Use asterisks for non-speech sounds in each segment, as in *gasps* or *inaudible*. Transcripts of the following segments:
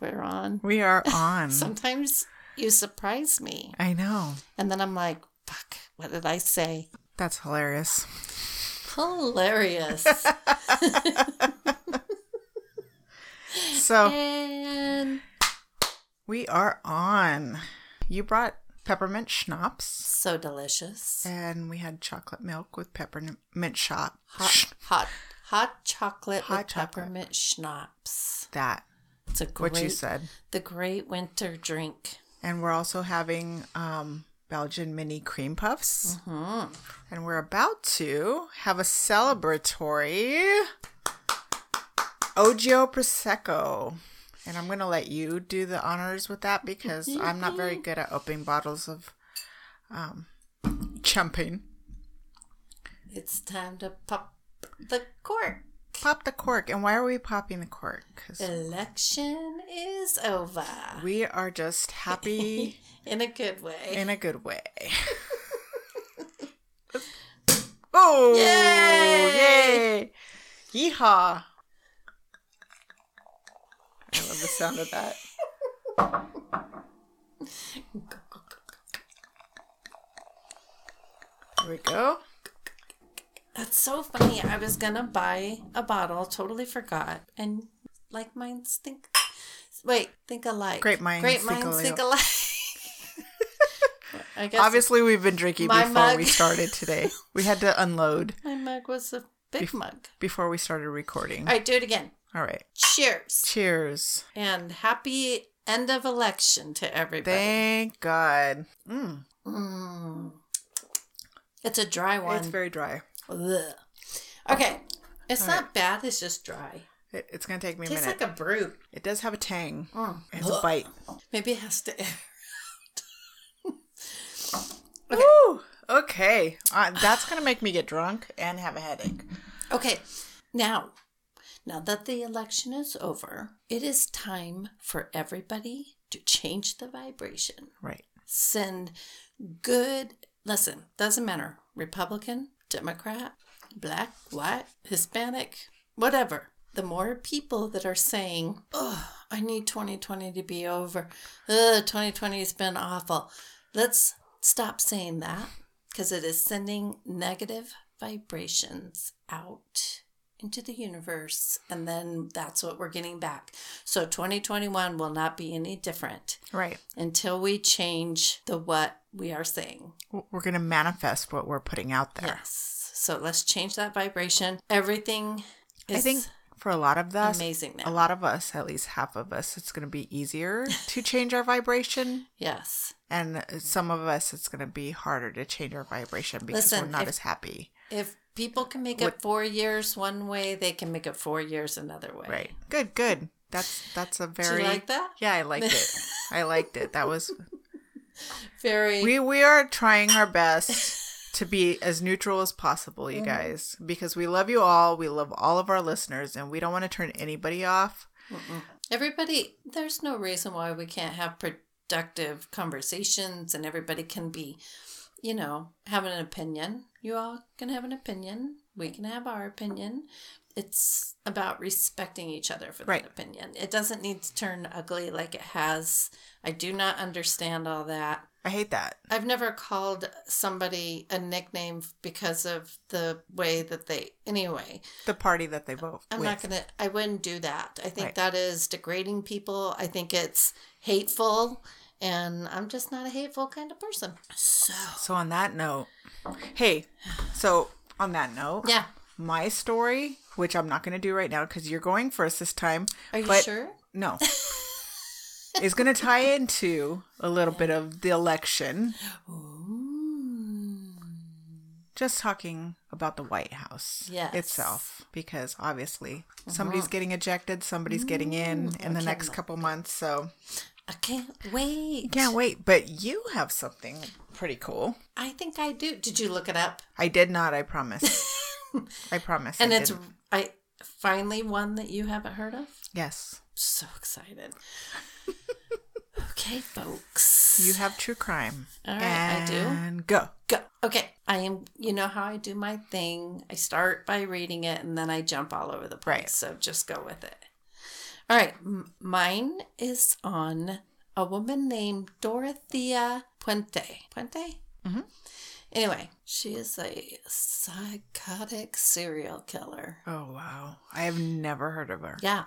we're on. We are *laughs* on. Sometimes you surprise me. I know. And then I'm like, fuck, what did I say? That's hilarious. Hilarious. *laughs* So and we are on. You brought peppermint schnapps, so delicious. and we had chocolate milk with peppermint shot. Hot, hot, hot chocolate Hot with chocolate. peppermint schnapps. That It's a great, what you said. the great winter drink. And we're also having um, Belgian mini cream puffs. Mm-hmm. And we're about to have a celebratory Ogio Prosecco. And I'm going to let you do the honors with that because *laughs* I'm not very good at opening bottles of um, champagne. It's time to pop the cork. Pop the cork. And why are we popping the cork? Because Election is over. we are just happy *laughs* In a good way. in a good way. *laughs* oh! Yay! Yay! Yeehaw! I love the sound of that. *laughs* There we go. That's so funny. I was gonna buy a bottle, totally forgot, and like minds think. Wait, think alike. Great minds Great think minds alike. think alike. *laughs* I guess Obviously, we've been drinking before we started today. *laughs* We had to unload my mug was a big mug. before we started recording. All right, do it again. All right. Cheers Cheers. and happy end of election to everybody. Thank God. Mm, Mm. It's a dry one. it's very dry. Ugh. Okay, it's All not bad. It's just dry. It, it's going to take me a Tastes minute. like a brute. it does have a tang. Mm. It has a bite. Maybe it has to air. *laughs* Woo! Okay. Uh, that's going to make me get drunk and have a headache. Okay, now, now that the election is over, it is time for everybody to change the vibration. Right. Send good, listen, doesn't matter, Republican, Democrat, black, white, Hispanic, whatever. The more people that are saying, oh, I need 2020 to be over. Ugh, 2020 has been awful. Let's stop saying that because it is sending negative vibrations out into the universe and then that's what we're getting back. So 2021 will not be any different Right. until we change the what we are saying. We're going to manifest what we're putting out there. Yes. So let's change that vibration. Everything is I think for a lot of us, amazing now. a lot of us, at least half of us, it's going to be easier to *laughs* change our vibration. yes. And some of us, it's going to be harder to change our vibration because Listen, we're not if- as happy. If people can make What- it four years one way, they can make it four years another way. Right. Good, good. That's that's a very you like that? Yeah, I liked it. *laughs* I liked it. That was Very. we we are trying our best to be as neutral as possible, you mm-hmm. guys, because we love you all. We love all of our listeners, and we don't want to turn anybody off. Everybody, there's no reason why we can't have productive conversations and everybody can be, you know, having an opinion. You all can have an opinion. We can have our opinion. It's about respecting each other for Right. that opinion. It doesn't need to turn ugly like it has. I do not understand all that. I hate that. I've never called somebody a nickname because of the way that they, anyway. The party that they vote. I'm with. not gonna. I wouldn't do that. I think Right. that is degrading people. I think it's hateful, and I'm just not a hateful kind of person. So So on that note, hey, so on that note, yeah, my story, which I'm not going to do right now because you're going first this time. are you sure? No. is going to tie into a little bit of the election. Just talking about the White House Yes. itself, because obviously uh-huh. somebody's getting ejected, somebody's getting in in the next couple months. So I can't wait. can't wait. But you have something pretty cool. I think I do. Did you look it up? I did not. I promise. *laughs* I promise. And I it's didn't. I finally one that you haven't heard of. yes. So excited. *laughs* okay, folks. You have true crime. All right, I do. And go. go. Okay, I am. You know how I do my thing. I start by reading it, and then I jump all over the place. Right. So just go with it. All right, m- mine is on a woman named Dorothea Puente. Puente? Mhm. Anyway, she is a psychotic serial killer. Oh wow. I have never heard of her. Yeah.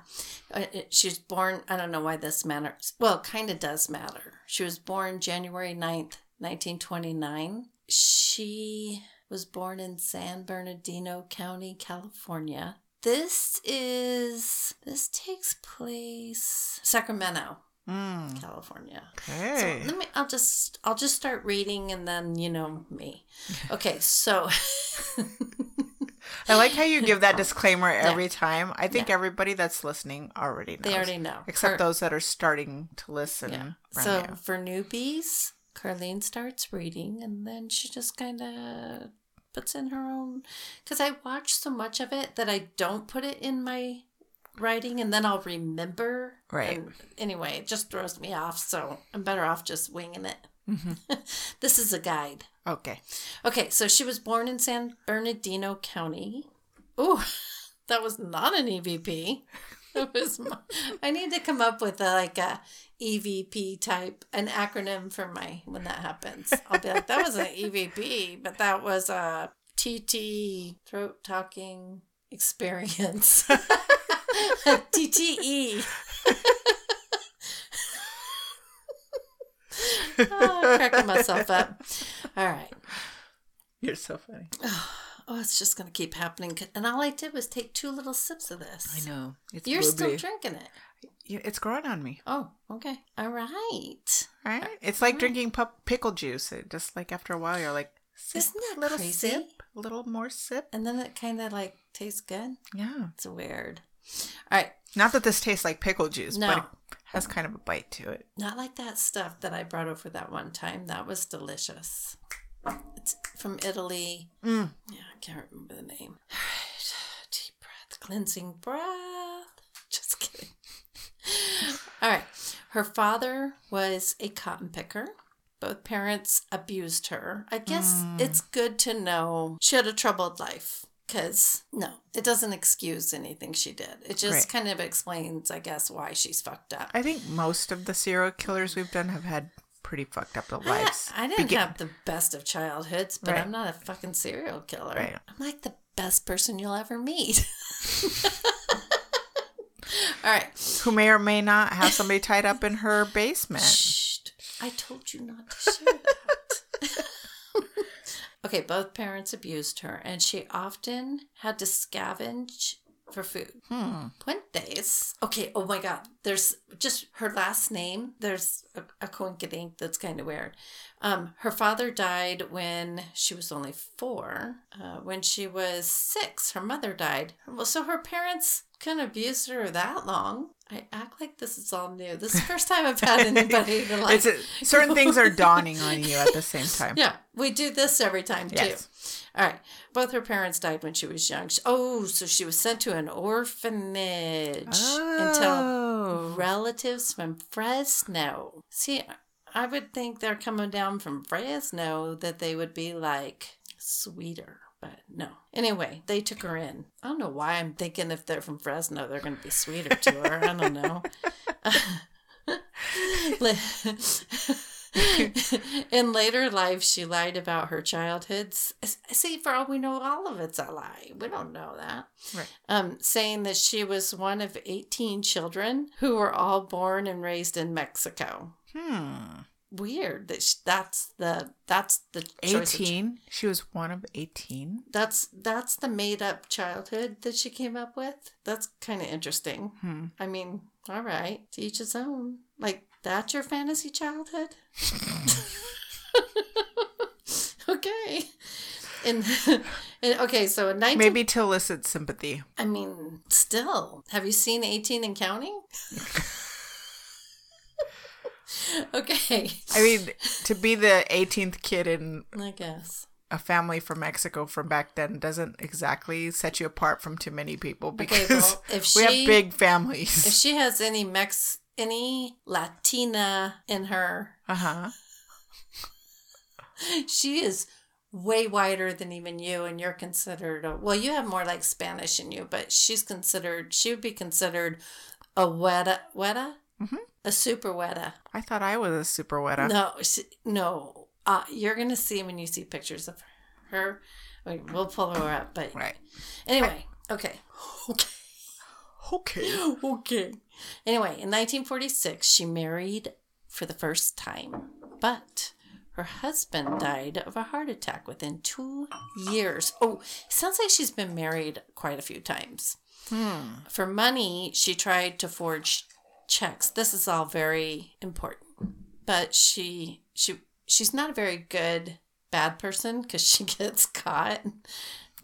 Uh, She was born, I don't know why this matters. Well, kind of does matter. She was born January 9th, 1929. She was born in San Bernardino County, California. This is, this takes place Sacramento, Mm, California. okay. So let me. I'll just. I'll just start reading, and then you know me. *laughs* Okay, so *laughs* I like how you give that disclaimer every time. I think Yeah. everybody that's listening already knows. they already know. Except Her- those that are starting to listen. Yeah. So for newbies, Carlene starts reading, and then she just kind of puts in her own. Because I watch so much of it that I don't put it in my writing, and then I'll remember. Right. And anyway, it just throws me off. So I'm better off just winging it. Mm-hmm. *laughs* this is a guide. Okay. Okay, so she was born in San Bernardino County. Ooh, *laughs* that was not an EVP. *laughs* It was. my- I need to come up with a, like a EVP type, an acronym for my when that happens. I'll be like, that was an *laughs* EVP, but that was a TT throat talking experience. TTE. oh, I'm cracking myself up. All right. You're so funny. *sighs* Oh, it's just going to keep happening. And all I did was take two little sips of this. I know. It's You're still drinking it. Yeah, It's growing on me. Oh, okay. All right. Right? Uh, it's like drinking pup- pickle juice. It just like after a while, you're like, sip, Isn't that little crazy? sip, a little more sip. And then it kind of like tastes good. Yeah. It's weird. All right. Not that this tastes like pickle juice, but No. it has kind of a bite to it. Not like that stuff that I brought over that one time. That was delicious. It's from Italy. Mm. Yeah, I can't remember the name. All *sighs* right. Deep breath. Cleansing breath. Just kidding. *laughs* All right. Her father was a cotton picker. Both parents abused her. I guess it's good to know she had a troubled life. Because, no, it doesn't excuse anything she did. It just Right. kind of explains, I guess, why she's fucked up. I think most of the serial killers we've done have had pretty fucked up lives. I, I didn't Begin- have the best of childhoods, but Right. I'm not a fucking serial killer. Right. I'm like the best person you'll ever meet. *laughs* All right. who may or may not have somebody tied up in her basement. Shh. I told you not to share that. *laughs* okay, both parents abused her, and she often had to scavenge for food. Hmm. Puentes. Okay, oh my god. There's just her last name. There's a, a coinkydink that's kind of weird. Um, her father died when she was only four. Uh, when she was six, her mother died. Well, so her parents couldn't abuse her that long. I act like this is all new. This is the first time I've had *laughs* anybody to like. It's a, certain things are dawning on you at the same time. *laughs* yeah, we do this every time too. All right. Both her parents died when she was young. Oh, so she was sent to an orphanage until Oh. relatives from Fresno. See, I would think they're coming down from Fresno that they would be like sweeter, but no. Anyway, they took her in. I don't know why I'm thinking if they're from Fresno, they're going to be sweeter to her. I don't know. *laughs* *laughs* *laughs* *laughs* In later life, she lied about her childhoods. See, for all we know, all of it's a lie. We don't know that. Right. Um, saying that she was one of 18 children who were all born and raised in Mexico. Hmm. Weird that sh that's the that's the choice of- 18. She was one of 18. that's that's the made up childhood that she came up with. That's kind of interesting. Hmm. I mean, all right, to each his own. Like that's your fantasy childhood. *laughs* okay. And, and okay, so in 19 Maybe to elicit sympathy. I mean, still, have you seen 18 and counting? *laughs* okay, I mean, to be the 18th kid in I guess. a family from Mexico from back then doesn't exactly set you apart from too many people Okay, because well, if *laughs* we have big families. if she has any Mex any Latina in her, Uh huh. *laughs* she is way wider than even you, and you're considered a, well. You have more like Spanish in you, but she's considered. She would be considered a weta weta, a super weta. I thought I was a super weta. No, she, no. Uh, you're gonna see when you see pictures of her. Wait, we'll pull her up, but Right. anyway, okay, okay, *gasps* Okay. okay. *gasps* Anyway, in 1946, she married for the first time, but her husband died of a heart attack within two years. Oh, sounds like she's been married quite a few times. Hmm. For money, she tried to forge checks. This is all very important, but she she she's not a very good bad person because she *laughs* gets caught.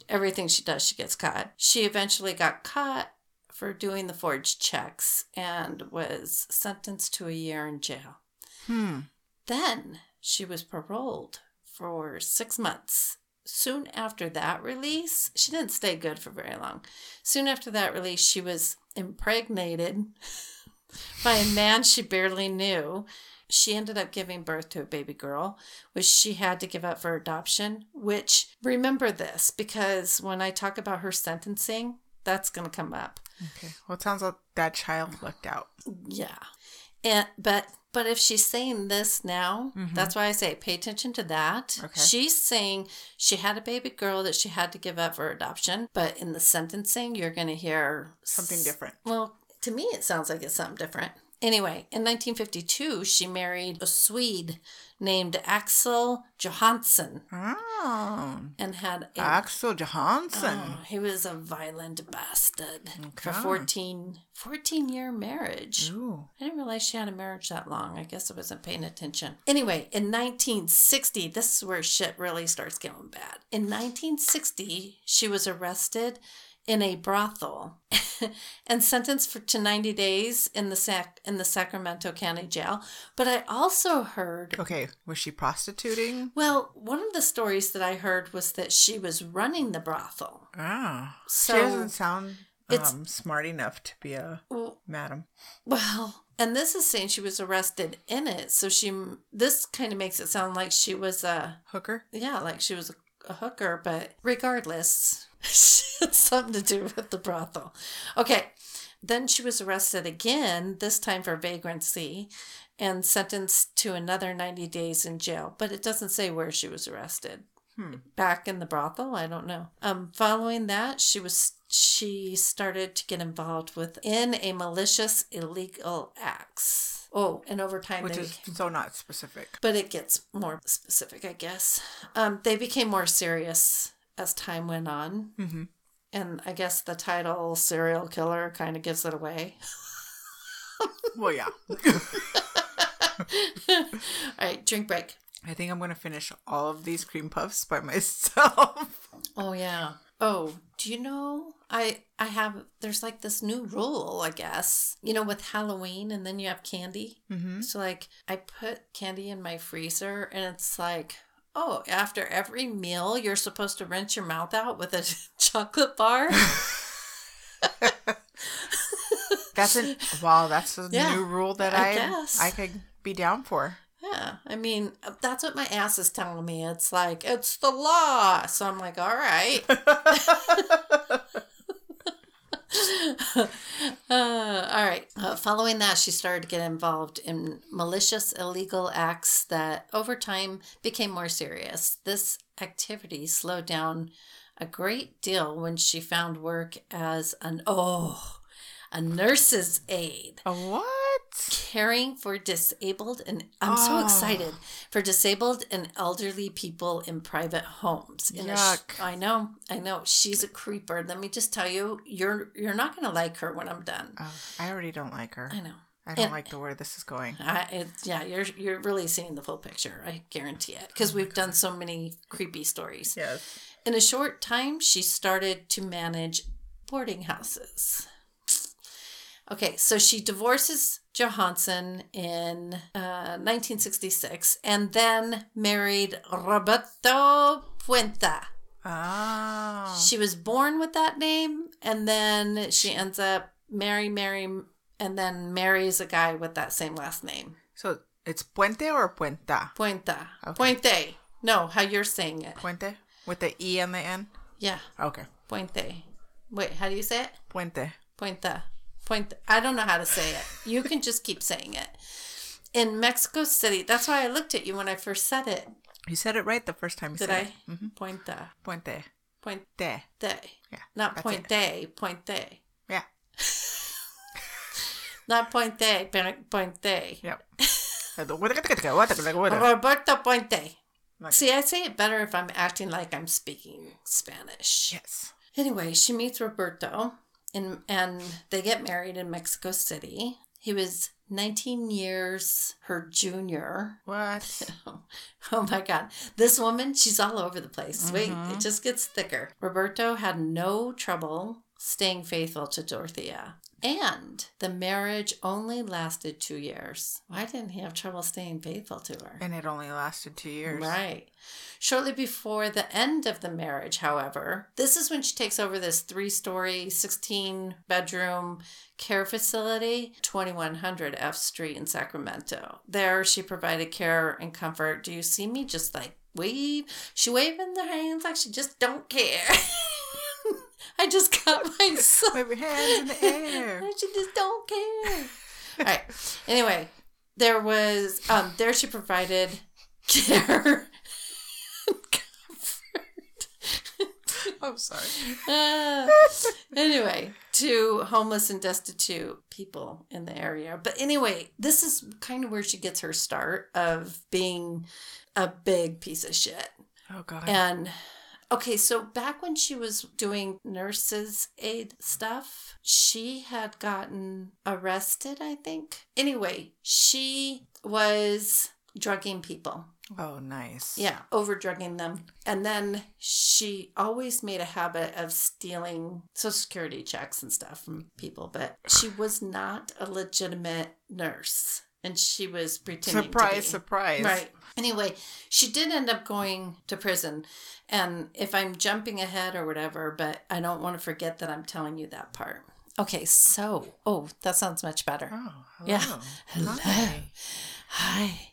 Everything she does, she gets caught. She eventually got caught for doing the forged checks and was sentenced to a year in jail. Hmm. Then she was paroled for six months. Soon after that release, she didn't stay good for very long. Soon after that release, she was impregnated *laughs* by a man she barely knew. She ended up giving birth to a baby girl, which she had to give up for adoption. Which, remember this, because when I talk about her sentencing, that's going to come up. Okay. Well, it sounds like that child lucked out. Yeah. And but but if she's saying this now, that's why I say pay attention to that. Mm-hmm. Okay. She's saying she had a baby girl that she had to give up for adoption, but in the sentencing you're going to hear Something s- different. Well, to me it sounds like it's something different. Anyway, in 1952, she married a Swede named Axel Johansson Oh. and had a Axel Johansson. Oh, he was a violent bastard for 14, 14 year marriage. Ooh. I didn't realize she had a marriage that long. I guess I wasn't paying attention. Anyway, in 1960, this is where shit really starts getting bad. In 1960, she was arrested in a brothel *laughs* and sentenced for, to 90 days in the Sac- in the Sacramento County Jail. But I also heard Okay. Was she prostituting? well, one of the stories that I heard was that she was running the brothel. Ah. So- she doesn't sound It's- um, smart enough to be a Well, madam. Well, and this is saying she was arrested in it. So she, this kind of makes it sound like she was a, Hooker? yeah, like she was a, a hooker, but regardless, *laughs* something to do with the brothel. Okay. Then she was arrested again, this time for vagrancy, and sentenced to another 90 days in jail. But it doesn't say where she was arrested. Back in the brothel, I don't know. Um, following that, she was she started to get involved with in a malicious illegal acts. Oh, and over time Which is so not specific. but it gets more specific, I guess. Um, they became more serious as time went on. Mm-hmm. And I guess the title serial killer kind of gives it away. Well, yeah. *laughs* *laughs* All right, drink break. I think I'm going to finish all of these cream puffs by *laughs* myself. Oh yeah. Oh, do you know I I have there's like this new rule, I guess. You know, with Halloween and then you have candy. Mm-hmm. So like I put candy in my freezer and it's like Oh, after every meal, you're supposed to rinse your mouth out with a *laughs* chocolate bar. *laughs* *laughs* That's an wow. That's a Yeah, new rule that I I guess. I could be down for. Yeah, I mean, that's what my ass is telling me. It's like, it's the law. So I'm like, all right. *laughs* uh, all right. Uh, following that, she started to get involved in malicious illegal acts that over time became more serious. This activity slowed down a great deal when she found work as an, oh, a nurse's aide A what? caring for disabled and I'm so Oh. excited for disabled and elderly people in private homes. In sh- Yuck. I know, I know. She's a creeper. Let me just tell you, you're you're not gonna like her when I'm done. Oh, I already don't like her. I know. I don't And- like the where this is going. I, it, yeah, you're you're really seeing the full picture. I guarantee it because oh we've done so many creepy stories. Yes. In a short time, she started to manage boarding houses. Okay, so she divorces Johansson in uh, 1966 and then married Roberto Puenta. Oh. She was born with that name and then she ends up marry, marry, and then marries a guy with that same last name. So it's puente or puenta? Puenta. Okay. Puente. No, how you're saying it. Puente with the e and the n. Yeah, Okay. Puente. Wait, how do you say it? Puente. Puenta. Point. I don't know how to say it. You can just keep saying it. In Mexico City, that's why I looked at you when I first said it. You said it right the first time you Did said I? it. Mm-hmm. Puente. Puente. Puente. Yeah. Not that's point it. day. Point day. Yeah. *laughs* Not point day. Point day. Yep. *laughs* Roberto Puente. Okay. See, I say it better if I'm acting like I'm speaking Spanish. yes. Anyway, she meets Roberto and and they get married in Mexico City. He was 19 years her junior. What? *laughs* Oh my god. This woman, she's all over the place. Wait, it mm-hmm. just gets thicker. Roberto had no trouble staying faithful to Dorothea. And the marriage only lasted two years. Why didn't he have trouble staying faithful to her? And it only lasted two years. Right. Shortly before the end of the marriage, however, this is when she takes over this three story, 16 bedroom care facility, 2100 F Street in Sacramento. There, she provided care and comfort. Do you see me just like wave? She waving her hands like she just don't care. *laughs* I just got *laughs* myself. Wave your hands in the air. *laughs* She just don't care. All right. Anyway, there was um there she provided care. I'm sorry. Uh, anyway, to homeless and destitute people in the area. But anyway, this is kind of where she gets her start of being a big piece of shit. Oh God. And okay, so back when she was doing nurses aid stuff, she had gotten arrested, I think. Anyway, she was drugging people. oh, nice. Yeah, over drugging them. And then she always made a habit of stealing social security checks and stuff from people, but she was not a legitimate nurse. And she was pretending to Surprise, surprise. Right. Anyway, she did end up going to prison. And if I'm jumping ahead or whatever, but I don't want to forget that I'm telling you that part. Okay, so, oh, that sounds much better. Oh, hello. Yeah. Hello. Hi. Hi.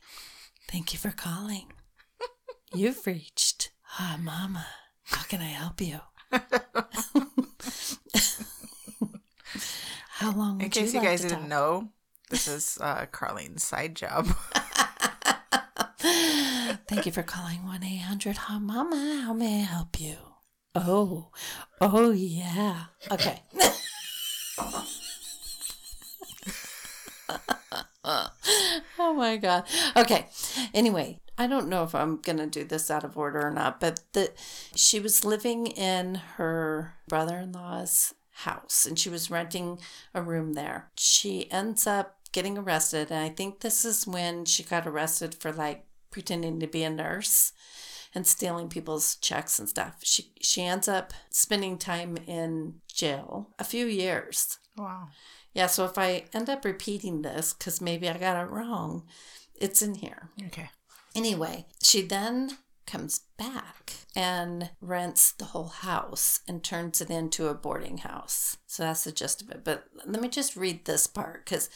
Thank you for calling. *laughs* You've reached Hi Mama. How can I help you? *laughs* *laughs* How long In case you, like guys didn't talk? know, this is uh, Carlene's side job. *laughs* Thank you for calling 1 800 Hi Mama. How may I help you? Oh, oh, yeah. Okay. *laughs* oh my God. Okay. Anyway, I don't know if I'm going to do this out of order or not, but the, she was living in her brother in law's house and she was renting a room there. She ends up getting arrested, and I think this is when she got arrested for like pretending to be a nurse and stealing people's checks and stuff. She she ends up spending time in jail, a few years. wow. Yeah, so if I end up repeating this cuz maybe I got it wrong, it's in here. Okay. Anyway, she then comes back and rents the whole house and turns it into a boarding house. So that's the gist of it. But let me just read this part because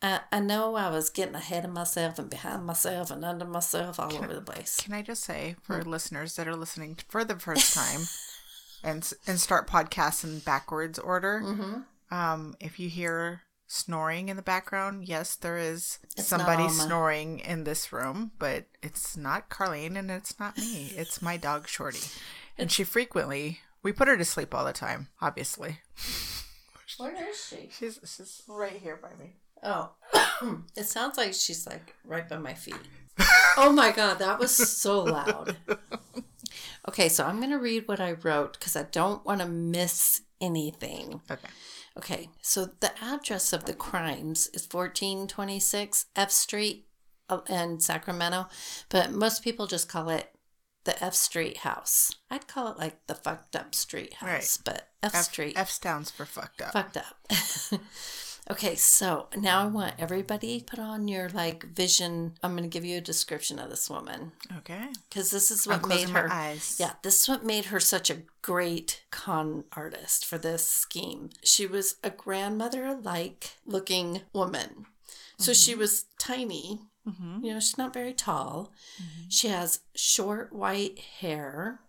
I, I know I was getting ahead of myself and behind myself and under myself all over the place. Can I just say for Hmm. listeners that are listening for the first time *laughs* and and start podcasts in backwards order, Mm-hmm. um, if you hear snoring in the background, yes, there is It's somebody snoring in this room, but it's not Carlene and it's not me. It's my dog Shorty, and she frequently we put her to sleep all the time. Obviously, Where is she? she's she's right here by me. Oh, *coughs* it sounds like she's like right by my feet. oh my god, that was so loud. *laughs* Okay, so I'm going to read what I wrote because I don't want to miss anything. Okay. Okay, so the address of the crimes is 1426 F Street uh, in Sacramento, but most people just call it the F Street house. I'd call it like the fucked up street house, Right. but F, F, Street F stands for fucked up. fucked up. *laughs* okay, so now I want everybody put on your like vision. I'm going to give you a description of this woman Okay. because this is I'm what made closing my her. eyes. Yeah, this is what made her such a great con artist for this scheme. She was a grandmother like looking woman. So she was tiny. Mm-hmm. You know, she's not very tall. She has short white hair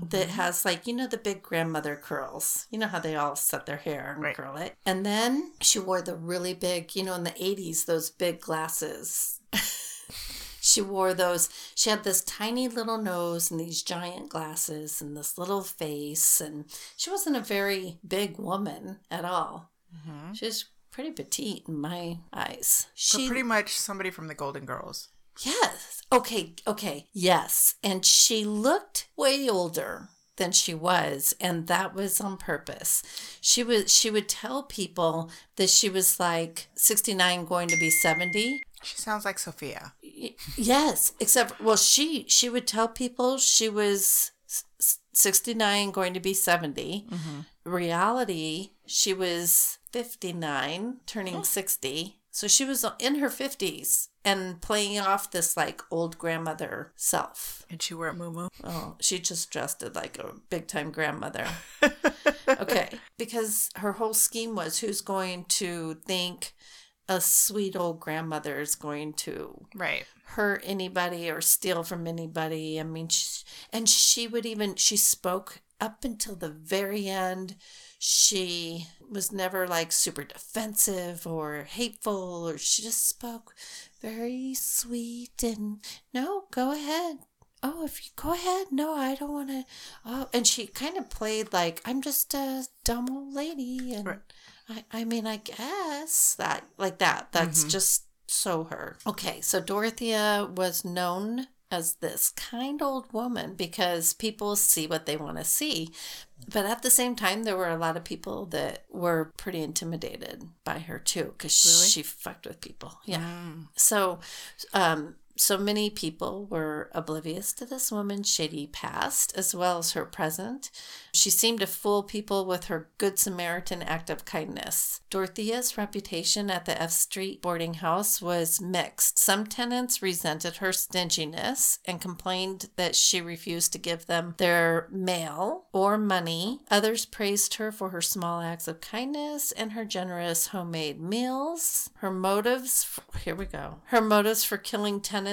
that has like you know the big grandmother curls. You know how they all set their hair and Right. curl it. And then she wore the really big, you know, in the 80s those big glasses. *laughs* she wore those. She had this tiny little nose and these giant glasses and this little face and she wasn't a very big woman at all. Mhm. She was pretty petite in my eyes. So She pretty much somebody from the Golden Girls. Yes. Okay. Okay. Yes. And she looked way older than she was, and that was on purpose. She was. She would tell people that she was like sixty nine, going to be seventy. She sounds like Sophia. Yes, except well, she she would tell people she was s- s- sixty nine, going to be 70 mm-hmm. Reality, she was fifty nine, turning sixty. So she was in her fifties and playing off this like old grandmother self. And she wore a moo Oh, she just dressed it like a big time grandmother. *laughs* okay, because her whole scheme was who's going to think a sweet old grandmother is going to Right. hurt anybody or steal from anybody. I mean, she, and she would even, she spoke up until the very end. She was never like super defensive or hateful, or she just spoke very sweet and no, go ahead. Oh, if you go ahead, no, I don't want to. Oh, and she kind of played like I'm just a dumb old lady, and Right. I, I mean, I guess that like that. That's mm-hmm. just so her. Okay, so Dorothea was known as this kind old woman because people see what they want to see. But at the same time, there were a lot of people that were pretty intimidated by her too because Really? she fucked with people. Yeah. Mm. So, um, so many people were oblivious to this woman's shady past as well as her present. She seemed to fool people with her Good Samaritan act of kindness. Dorothea's reputation at the F Street boarding house was mixed. Some tenants resented her stinginess and complained that she refused to give them their mail or money. Others praised her for her small acts of kindness and her generous homemade meals. Her motives, here we go. Her motives for killing tenants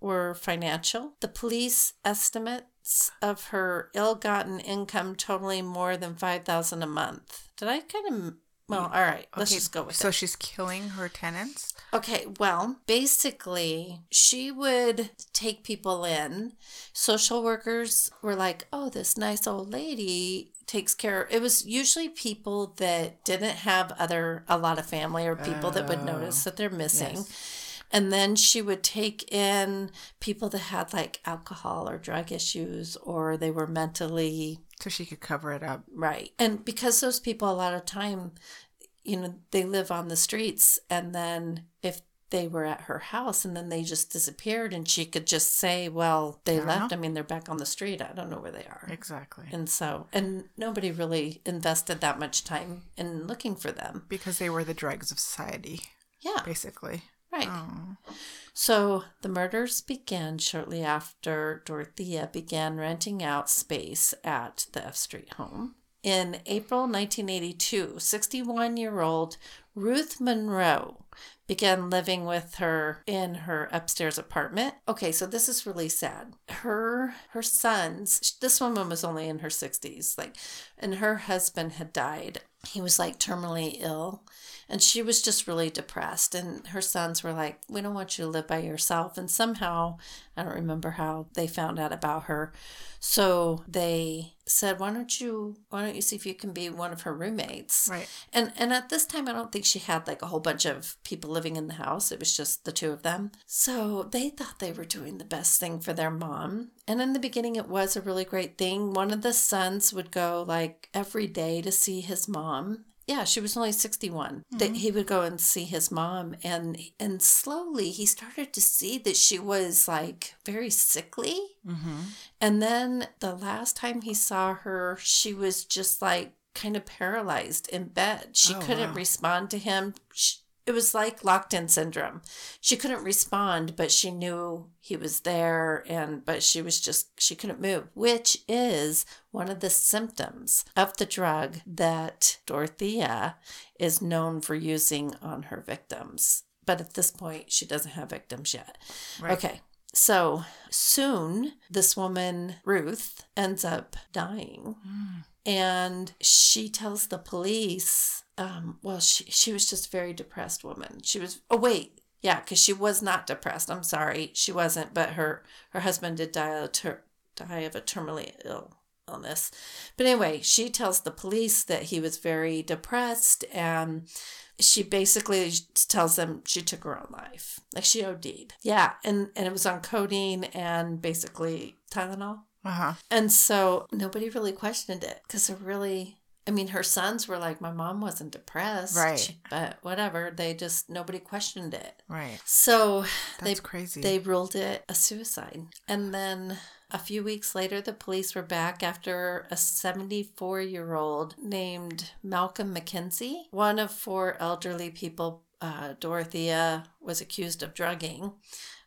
were financial. The police estimates of her ill-gotten income totaling more than 5000 a month. Did I kind of well, all right. Let's Okay, just go with so it. she's killing her tenants. Okay, well, basically, she would take people in. Social workers were like, oh, this nice old lady takes care. It was usually people that didn't have other, a lot of family or people that would Oh, notice that they're missing. yes. And then she would take in people that had like alcohol or drug issues or they were mentally So she could cover it up. Right. And because those people, a lot of time, you know, they live on the streets. And then if they were at her house and then they just disappeared and she could just say, well, they don't left. know. I mean, they're back on the street. I don't know where they are. Exactly. And so, and nobody really invested that much time in looking for them. Because they were the dregs of society, Yeah. basically. Right. Oh. So the murders began shortly after Dorothea began renting out space at the F Street home. In April 1982, 61 year old Ruth Monroe began living with her in her upstairs apartment. Okay, so this is really sad. Her her sons, this woman was only in her 60s, like and her husband had died. He was like terminally ill and she was just really depressed. And her sons were like we don't want you to live by yourself. And somehow i don't remember how they found out about her. So they said why don't you why don't you see if you can be one of her roommates? Right. and and at this time i don't think she had like a whole bunch of people living in the house. It was just the two of them. So they thought they were doing the best thing for their mom. And in the beginning it was a really great thing. One of the sons would go like every day to see his mom yeah, she was only 61. That he would go and see his mom and and slowly he started to see that she was like very sickly. Mm-hmm. And then the last time he saw her, she was just like kind of paralyzed in bed. She Oh, couldn't wow. respond to him. She, it was like locked in syndrome. She couldn't respond, but she knew he was there and but she was just she couldn't move, which is one of the symptoms of the drug that Dorothea is known for using on her victims. But at this point, she doesn't have victims yet. Right. Okay. So soon, this woman, Ruth, ends up dying. Mm. And she tells the police, um, well, she, she was just a very depressed woman. She was, oh, wait. Yeah, because she was not depressed. I'm sorry. She wasn't, but her, her husband did die of, ter- die of a terminally ill illness. But anyway, she tells the police that he was very depressed and she basically tells them she took her own life. Like she OD'd. Yeah, and, and it was on codeine and basically Tylenol. Uh-huh. And so nobody really questioned it because they're really, I mean, her sons were like, my mom wasn't depressed. Right. But whatever. They just, nobody questioned it. Right. So That's they, crazy. they ruled it a suicide. And then a few weeks later, the police were back after a 74 year old named Malcolm McKenzie. One of four elderly people, uh, Dorothea, was accused of drugging.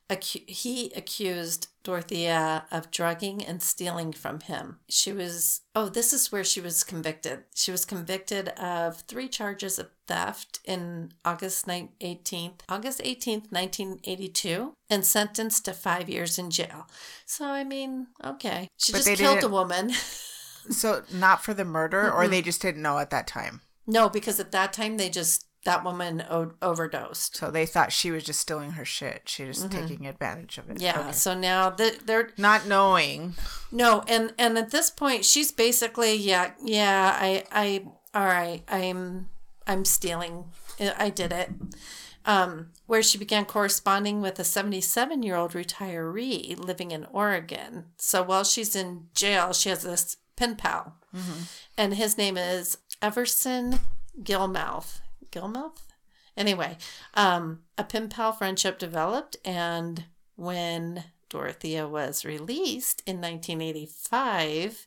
Acu- he accused Dorothea of drugging and stealing from him. She was, oh, this is where she was convicted. She was convicted of three charges of theft in August 9, 18th, August 18th, 1982, and sentenced to five years in jail. So, I mean, okay. She But just killed a woman. *laughs* so not for the murder, or they just didn't know at that time. no, because at that time they just, that woman o- overdosed. So they thought she was just stealing her shit. She was taking advantage of it. Mm-hmm. Yeah, Okay. so now the, they're Not knowing. No, and and at this point, she's basically yeah, yeah. I I all right. I'm I'm stealing. I did it. Um, where she began corresponding with a 77 year old retiree living in Oregon. So while she's in jail, she has this pen pal, and his name is Everson Gilmouth. Gilmouth. Anyway, um, a pen pal friendship developed, and when Dorothea was released in 1985,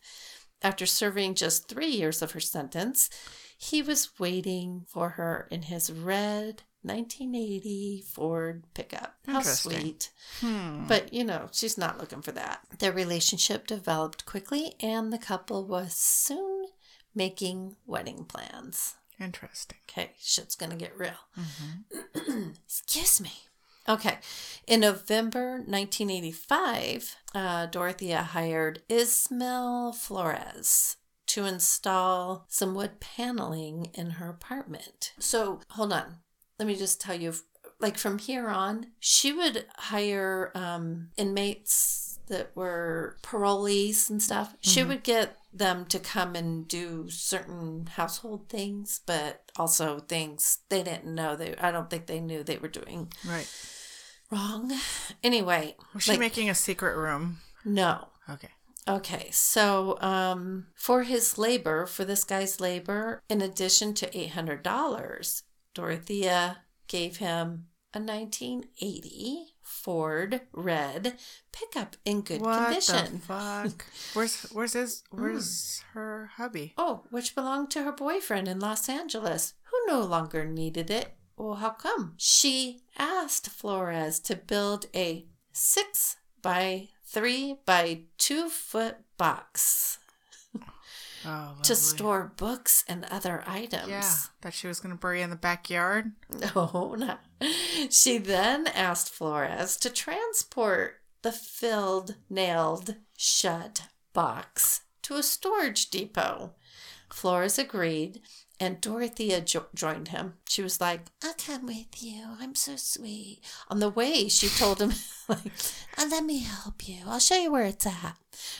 after serving just three years of her sentence, he was waiting for her in his red 1980 Ford pickup. How sweet. Hmm. But, you know, she's not looking for that. Their relationship developed quickly, and the couple was soon making wedding plans. Interesting. Okay, shit's gonna get real. *clears throat* Excuse me. Okay, in November 1985, uh, Dorothea hired Ismael Flores to install some wood paneling in her apartment. So, hold on. Let me just tell you like from here on, she would hire um, inmates that were parolees and stuff. She would get them to come and do certain household things, but also things they didn't know. They I don't think they knew they were doing Right. wrong. Anyway, Was she like, making a secret room? no. Okay. Okay, so um, for his labor, for this guy's labor, in addition to $800, Dorothea gave him a 1980 Ford red pickup in good what condition. the *laughs* fuck? Where's where's his where's hmm. her hubby? Oh, which belonged to her boyfriend in Los Angeles, who no longer needed it. Well, how come? She asked Flores to build a six by three by two foot box *laughs* Oh, *laughs* to store books and other items. Yeah, that she was gonna bury in the backyard. No, not. *laughs* She then asked Flores to transport the filled, nailed, shut box to a storage depot. Flores agreed, and Dorothea jo- joined him. She was like, I'll come with you. I'm so sweet. On the way, she told him, *laughs* like, "Uh, let me help you. I'll show you where it's at.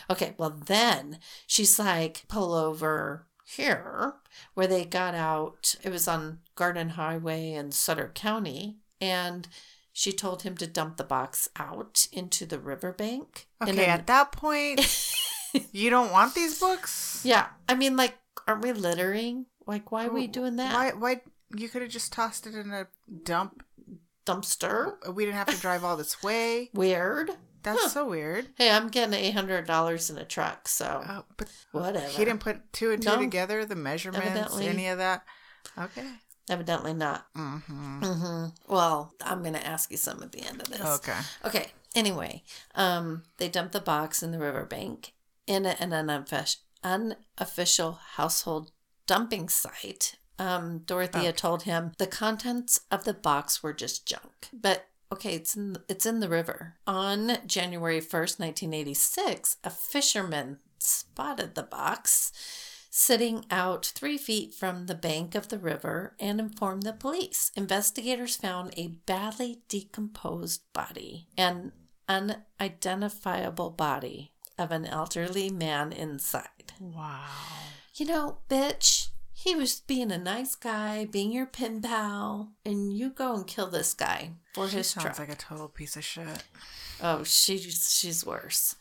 Okay, well, then she's like, pull over here where they got out. It was on Garden Highway in Sutter County. And she told him to dump the box out into the riverbank. Okay, at that point, *laughs* you don't want these books. yeah. I mean, like, aren't we littering? Like, why are we doing that? Why? Why? You could have just tossed it in a dump. Dumpster? We didn't have to drive all this way. Weird. That's Huh. so weird. Hey, I'm getting $800 in a truck, so Oh, but whatever. he didn't put two and two No. together. The measurements, Evidently. any of that. Okay. Evidently not. Mm-hmm. hmm Well, I'm going to ask you some at the end of this. Okay. Okay. Anyway, um, they dumped the box in the riverbank in in an unoffic- unofficial household dumping site. Um, Dorothea told him the contents of the box were just junk. But Okay, it's in, it's in the river. On January 1st, 1986, a fisherman spotted the box sitting out three feet from the bank of the river and informed the police. Investigators found a badly decomposed body, an unidentifiable body of an elderly man inside. Wow. You know, bitch, he was being a nice guy, being your pen pal, and you go and kill this guy for She his sounds truck. like a total piece of shit. Oh, she's she's worse.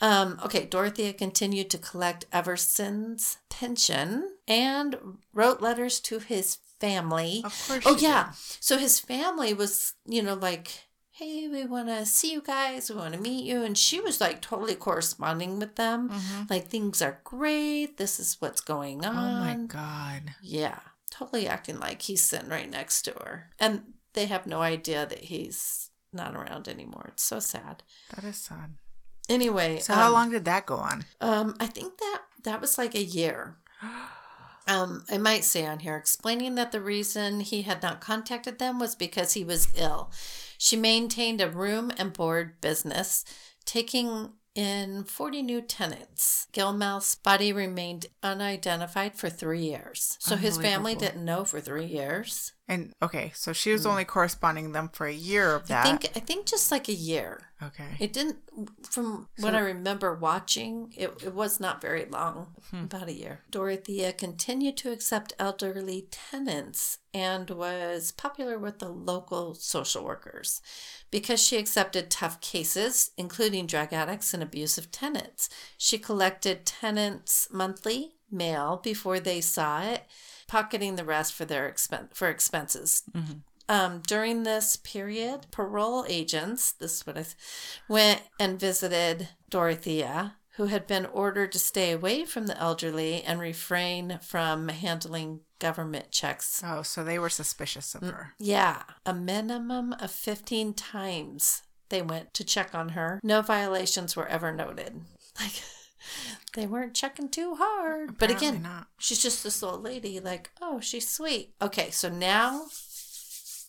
Um, okay, Dorothea continued to collect Everson's pension and wrote letters to his family. Of course. Oh yeah. So his family was, you know, like, hey, we want to see you guys. We want to meet you, and she was like totally corresponding with them. Mhm. Like things are great. This is what's going on. Oh my god. Yeah, totally acting like he's sitting right next to her. And they have no idea that he's not around anymore. It's so sad. That is sad. Anyway, So how um, long did that go on? Um, I think that that was like a year. *gasps* Um, I might say on here explaining that the reason he had not contacted them was because he was ill. She maintained a room and board business, taking in 40 new tenants. Gillmouth's body remained unidentified for three years. So his family didn't know for three years. And okay, so she was only corresponding them for a year of that. Mm. I think I think just like a year. Okay. It didn't, from what I remember watching, it, it was not very long, Hmm. about a year. Dorothea continued to accept elderly tenants and was popular with the local social workers because she accepted tough cases, including drug addicts and abusive tenants. She collected tenants' monthly mail before they saw it, pocketing the rest for their expen- for expenses. Um, during this period, parole agents, this is what I th- went and visited Dorothea, who had been ordered to stay away from the elderly and refrain from handling government checks. Oh, so they were suspicious Mm. of her. Yeah, a minimum of 15 times they went to check on her. No violations were ever noted. *laughs* Like, they weren't checking too hard. but again, not. she's just this old lady, like, oh, she's sweet. Okay, so now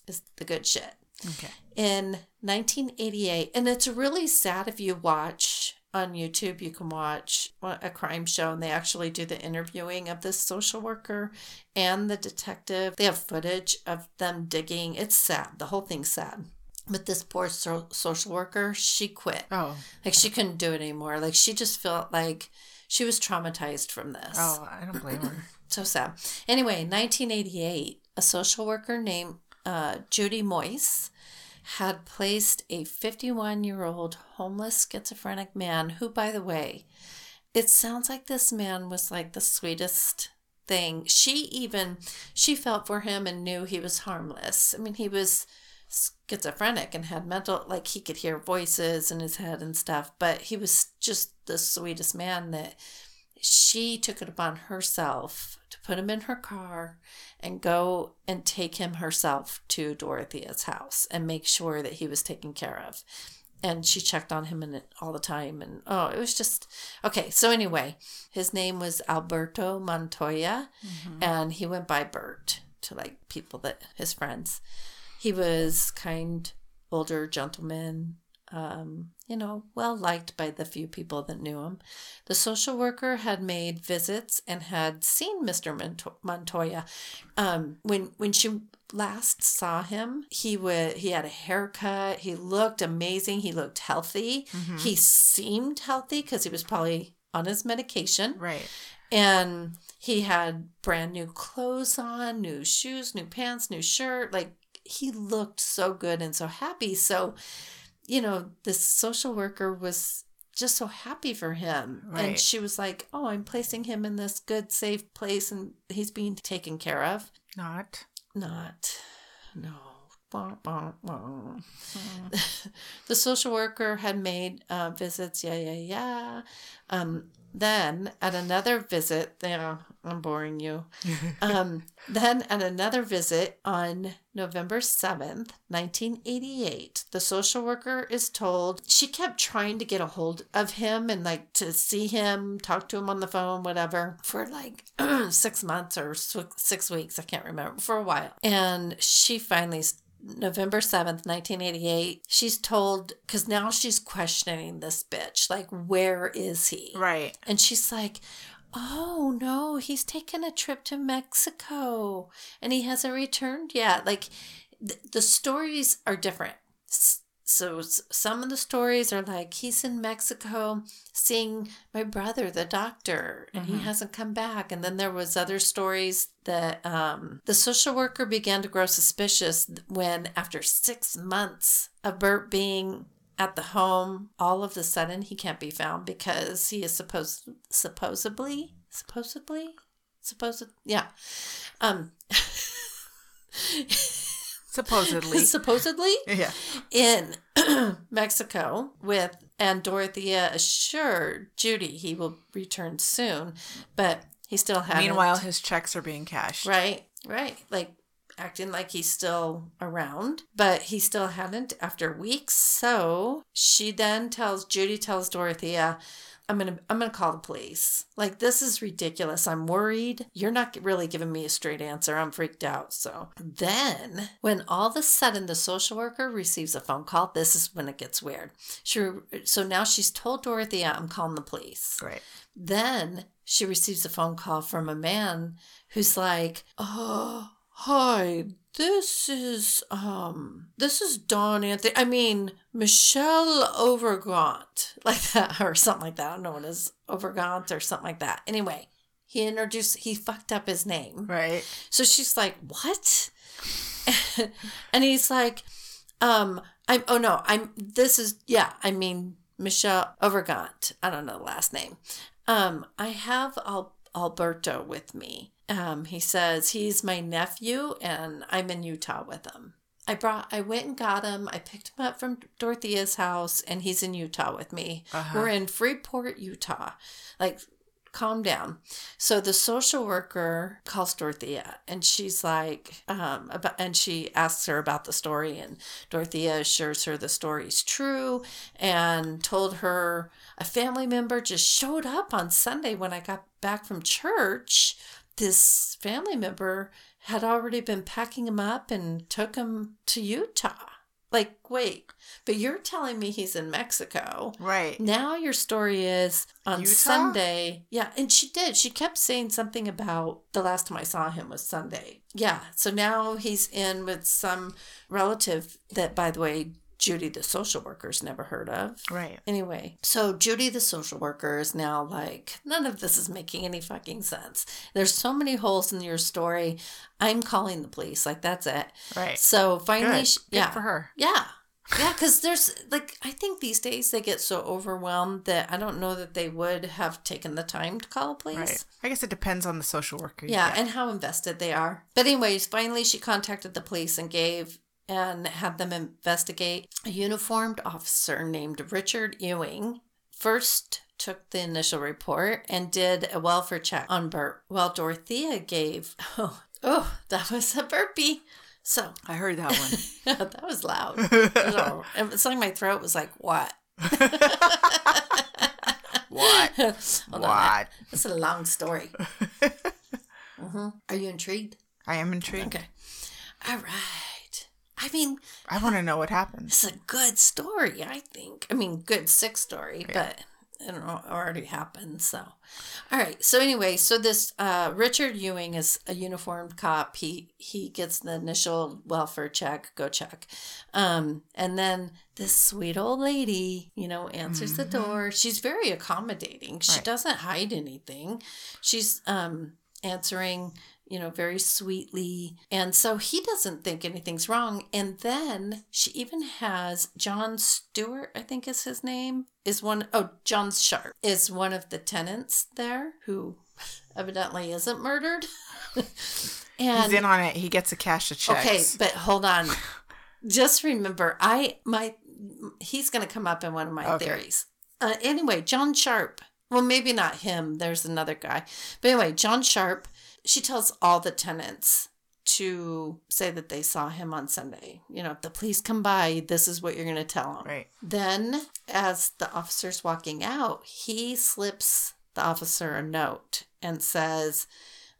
is the good shit. Okay. In 1988, and it's really sad if you watch on YouTube, you can watch a crime show and they actually do the interviewing of this social worker and the detective. They have footage of them digging. It's sad. The whole thing's sad. But this poor so- social worker, she quit. Oh. Like she couldn't do it anymore. Like she just felt like she was traumatized from this. Oh, I don't blame her. *clears throat* So sad. Anyway, 1988, a social worker named uh, Judy Moise had placed a 51 year old homeless schizophrenic man who, by the way, it sounds like this man was like the sweetest thing. She even she felt for him and knew he was harmless. I mean, he was schizophrenic and had mental like he could hear voices in his head and stuff, but he was just the sweetest man that she took it upon herself to put him in her car and go and take him herself to Dorothea's house and make sure that he was taken care of. And she checked on him and all the time. And oh, it was just okay. So, anyway, his name was Alberto Montoya and he went by Bert to like people that his friends. He was kind, older gentleman, um, you know, well liked by the few people that knew him. The social worker had made visits and had seen Mr. Monto- Montoya. Um, when when she last saw him, he would he had a haircut. He looked amazing. He looked healthy. He seemed healthy because he was probably on his medication Right. and he had brand new clothes on, new shoes, new pants, new shirt. Like he looked so good and so happy. So, you know, this social worker was just so happy for him. And she was like, Oh, I'm placing him in this good, safe place and he's being taken care of. Not. Not, no. Bah, bah, bah. the social worker had made uh, visits, yeah, yeah, yeah. Um, then at another visit, yeah, I'm boring you. *laughs* Um, then at another visit on November 7th, 1988, the social worker is told she kept trying to get a hold of him and like to see him, talk to him on the phone, whatever, for like *clears throat* six months or six six weeks. I can't remember, for a while. And she finally November 7th, 1988. She's told, because now she's questioning this bitch. Like, where is he? Right. And she's like, oh no, he's taken a trip to Mexico and he hasn't returned yet. Like, th- the stories are different. S- So some of the stories are like he's in Mexico seeing my brother, the doctor, and he hasn't come back. And then there was other stories that um, the social worker began to grow suspicious when, after six months of Bert being at the home, all of a sudden he can't be found because he is supposed supposedly supposedly supposed yeah um *laughs* *laughs* Supposedly. *laughs* supposedly yeah. in *clears throat* Mexico with and Dorothea assured Judy he will return soon, but he still hasn't. Meanwhile, his checks are being cashed. right, right, like acting like he's still around, but he still hadn't after weeks. So she then tells Judy tells Dorothea. I'm gonna I'm gonna call the police. Like this is ridiculous. I'm worried. You're not really giving me a straight answer. I'm freaked out. So then, when all of a sudden the social worker receives a phone call, this is when it gets weird. She so now she's told Dorothea, I'm calling the police. Right. Then she receives a phone call from a man who's like, "Oh, hi. This is um this is Don Anthony. I mean, Michelle Overgaunt." *laughs* Like that or something like that. I don't know what it is. Overgaunt or something like that. Anyway, he introduced he fucked up his name. Right. So she's like, "What?" *laughs* and he's like, "Um, I'm. Oh no, I'm. This is yeah. I mean, Michelle Overgant. I don't know the last name. Um, I have Al- Alberto with me. Um, he says he's my nephew, and I'm in Utah with him. I brought. I went and got him. I picked him up from Dorothea's house, and he's in Utah with me. Uh-huh. We're in Freeport, Utah. Like." calm down. So the social worker calls Dorothea and she's like, um, about, and she asks her about the story, and Dorothea assures her the story's true and told her a family member just showed up on Sunday when I got back from church. This family member had already been packing him up and took him to Utah. Like, wait, but you're telling me he's in Mexico. Right. Now your story is on Utah? Sunday. Yeah, and she did. She kept saying something about the last time I saw him was Sunday. Yeah, so now he's in with some relative that, by the way, Judy, the social worker's never heard of. Right. Anyway, so Judy, the social worker, is now like, none of this is making any fucking sense. There's so many holes in your story. I'm calling the police. Like, that's it. Right. So finally, Good. she, Good yeah. for her. Yeah. Yeah, because there's like, I think these days they get so overwhelmed that I don't know that they would have taken the time to call police. Right. I guess it depends on the social worker. Yeah, and how invested they are. But, anyways, finally she contacted the police and gave and had them investigate. A uniformed officer named Richard Ewing first took the initial report and did a welfare check on Bert, while Dorothea gave, *laughs* oh, oh that was a burpee. So, I heard that one. *laughs* that was loud. It was like my throat was like, what? *laughs* what? Hold What? That's a long story. hmm Are you intrigued? I am intrigued. Okay. All right. I mean, I want to know what happened. it's a good story, I think. I mean, good sick story, but it already happened. So, all right. So anyway, so this uh, Richard Ewing is a uniformed cop. He he gets the initial welfare check, go check, um, and then this sweet old lady, you know, answers the door. She's very accommodating. She Right. doesn't hide anything. She's um, answering you know, very sweetly. And so he doesn't think anything's wrong. And then she even has John Stewart, I think is his name, is one, oh, John Sharp is one of the tenants there who *laughs* evidently isn't murdered. *laughs* and He's in on it. He gets a cash of checks. Okay, but hold on. *laughs* Just remember, I my he's going to come up in one of my Okay. theories. Uh, anyway, John Sharp. Well, maybe not him. There's another guy. But anyway, John Sharp. She tells all the tenants to say that they saw him on Sunday. You know, if the police come by, this is what you're going to tell them. Right. Then, as the officer's walking out, he slips the officer a note and says,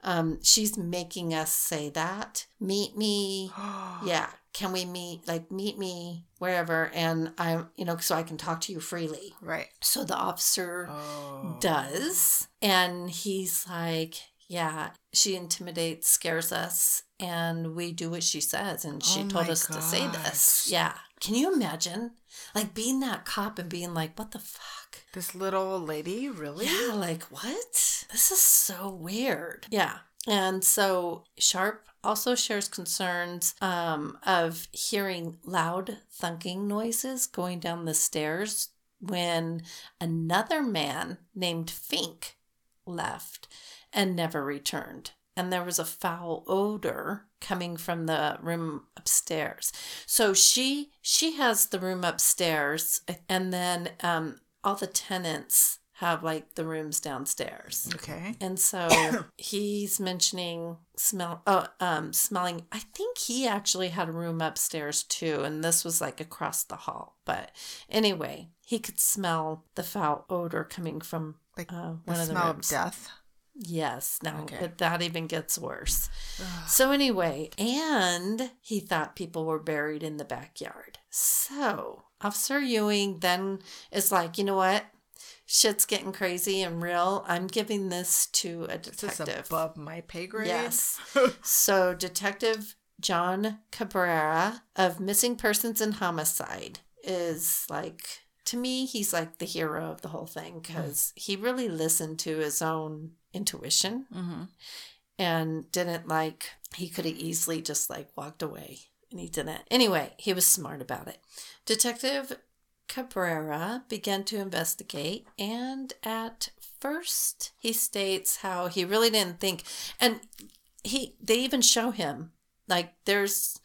um, She's making us say that. Meet me. *gasps* Yeah. can we meet? Like, meet me wherever, and I'm, you know, so I can talk to you freely. Right. So the officer Oh. does. And he's like, Yeah, she intimidates, scares us, and we do what she says. And she Oh told us to say this. Yeah. Can you imagine? Like being that cop and being like, What the fuck? This little lady, really? Yeah, like what? This is so weird. Yeah. And so Sharp also shares concerns um, of hearing loud thunking noises going down the stairs when another man named Fink left and never returned. And there was a foul odor coming from the room upstairs. So she she has the room upstairs, and then um, all the tenants have like the rooms downstairs. Okay. And so *coughs* he's mentioning smell oh um smelling I think he actually had a room upstairs too and this was like across the hall. But anyway, he could smell the foul odor coming from Like uh, The one of the smell of rooms. death. Yes, no, Okay. but that even gets worse. So anyway, and he thought people were buried in the backyard. So Officer Ewing then is like, you know what? Shit's getting crazy and real. I'm giving this to a This detective. above my pay grade. Yes. *laughs* so Detective John Cabrera of Missing Persons and Homicide is like to me he's like the hero of the whole thing mm. because he really listened to his own intuition Mm-hmm. and didn't like he could have easily just like walked away and he didn't. Anyway he was smart about it. Detective cabrera began to investigate and at first he states how he really didn't think and he they even show him like there's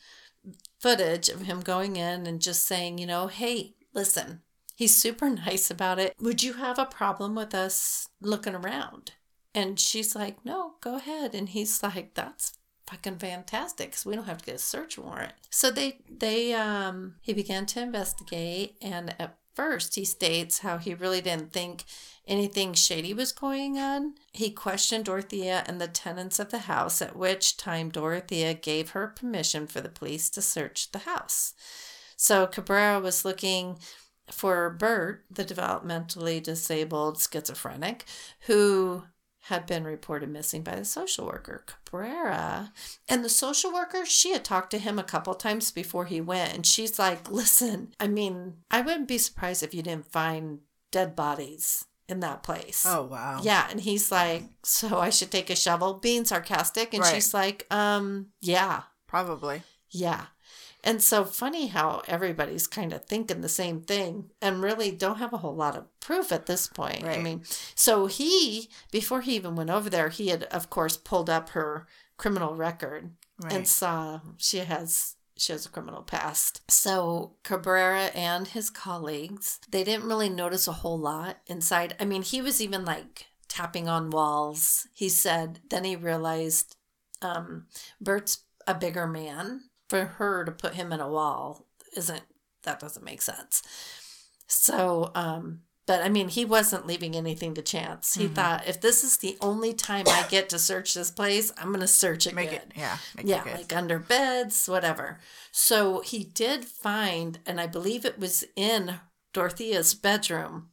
footage of him going in and just saying you know hey listen he's super *laughs* nice about it. Would you have a problem with us looking around and she's like, no, go ahead. And he's like, that's fucking fantastic because we don't have to get a search warrant. So they, they, um, he began to investigate. And at first he states how he really didn't think anything shady was going on. He questioned Dorothea and the tenants of the house, at which time Dorothea gave her permission for the police to search the house. So Cabrera was looking for Bert, the developmentally disabled schizophrenic, who had been reported missing by the social worker Cabrera. And the social worker, she had talked to him a couple times before he went, and she's like, "Listen, I mean, I wouldn't be surprised if you didn't find dead bodies in that place." Oh wow. Yeah, and he's like, "So I should take a shovel?" Being sarcastic, and Right. she's like, "Um, yeah." Probably. Yeah. And so funny how everybody's kind of thinking the same thing and really don't have a whole lot of proof at this point. I mean, so he, before he even went over there, he had, of course, pulled up her criminal record Right. and saw she has she has a criminal past. So Cabrera and his colleagues, they didn't really notice a whole lot inside. I mean, he was even like tapping on walls. He said then he realized um, Bert's a bigger man. For her to put him in a wall isn't that doesn't make sense. So, um, but I mean, he wasn't leaving anything to chance. He Mhm. thought if this is the only time I get to search this place, I'm going to search it Make good. it. Yeah. Make yeah, it good. like under beds, whatever. So he did find, and I believe it was in Dorothea's bedroom,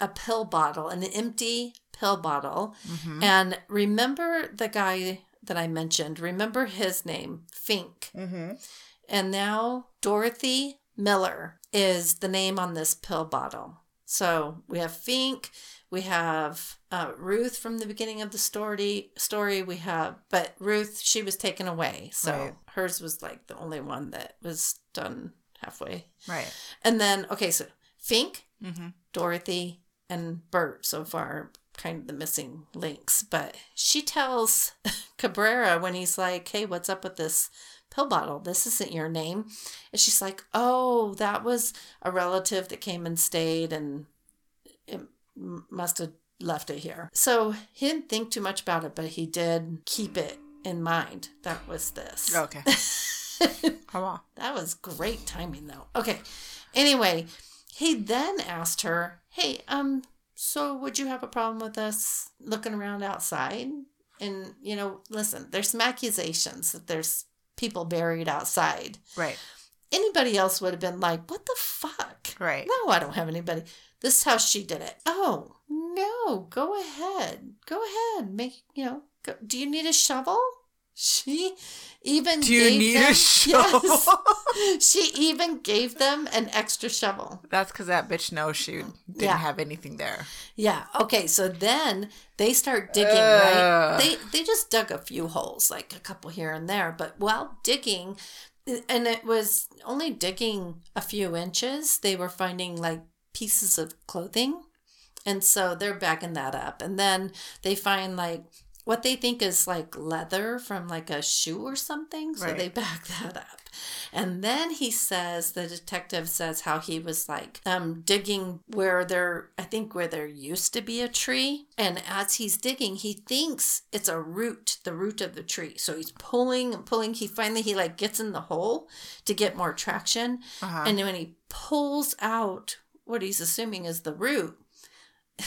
a pill bottle, an empty pill bottle. Mhm. And remember the guy that I mentioned? Remember his name, Fink. Mhm. And now Dorothy Miller is the name on this pill bottle. So we have Fink, we have uh, Ruth from the beginning of the story. Story we have, but Ruth she was taken away, so Right. hers was like the only one that was done halfway. Right. And then okay, so Fink, Mhm. Dorothy, and Bert so far kind of the missing links. But she tells *laughs* Cabrera when he's like, Hey, what's up with this pill bottle? This isn't your name. And she's like, Oh, that was a relative that came and stayed and it must have left it here. So he didn't think too much about it, but he did keep it in mind. That was this. Okay. *laughs* Come on. That was great timing though. Okay. Anyway, he then asked her, "Hey, um so would you have a problem with us looking around outside?" And you know, listen, there's some accusations that there's people buried outside. Right. Anybody else would have been like, what the fuck? Right. No, I don't have anybody. This is how she did it. Oh, no, go ahead. Go ahead. Make, you know, go. do you need a shovel? She even Do you gave need them, *laughs* a shovel? Yes. *laughs* she even gave them an extra shovel. That's because that bitch knows she didn't Yeah. have anything there. Yeah. Okay. So then they start digging, Ugh. right? They they just dug a few holes, like a couple here and there. But while digging, and it was only digging a few inches, they were finding like pieces of clothing, and so they're backing that up. And then they find like what they think is like leather from like a shoe or something. So Right. they back *laughs* that up. And then he says, the detective says how he was like um, digging where there, I think where there used to be a tree. And as he's digging, he thinks it's a root, the root of the tree. So he's pulling and pulling. He finally, he like gets in the hole to get more traction. Uh-huh. And when he pulls out what he's assuming is the root, *laughs*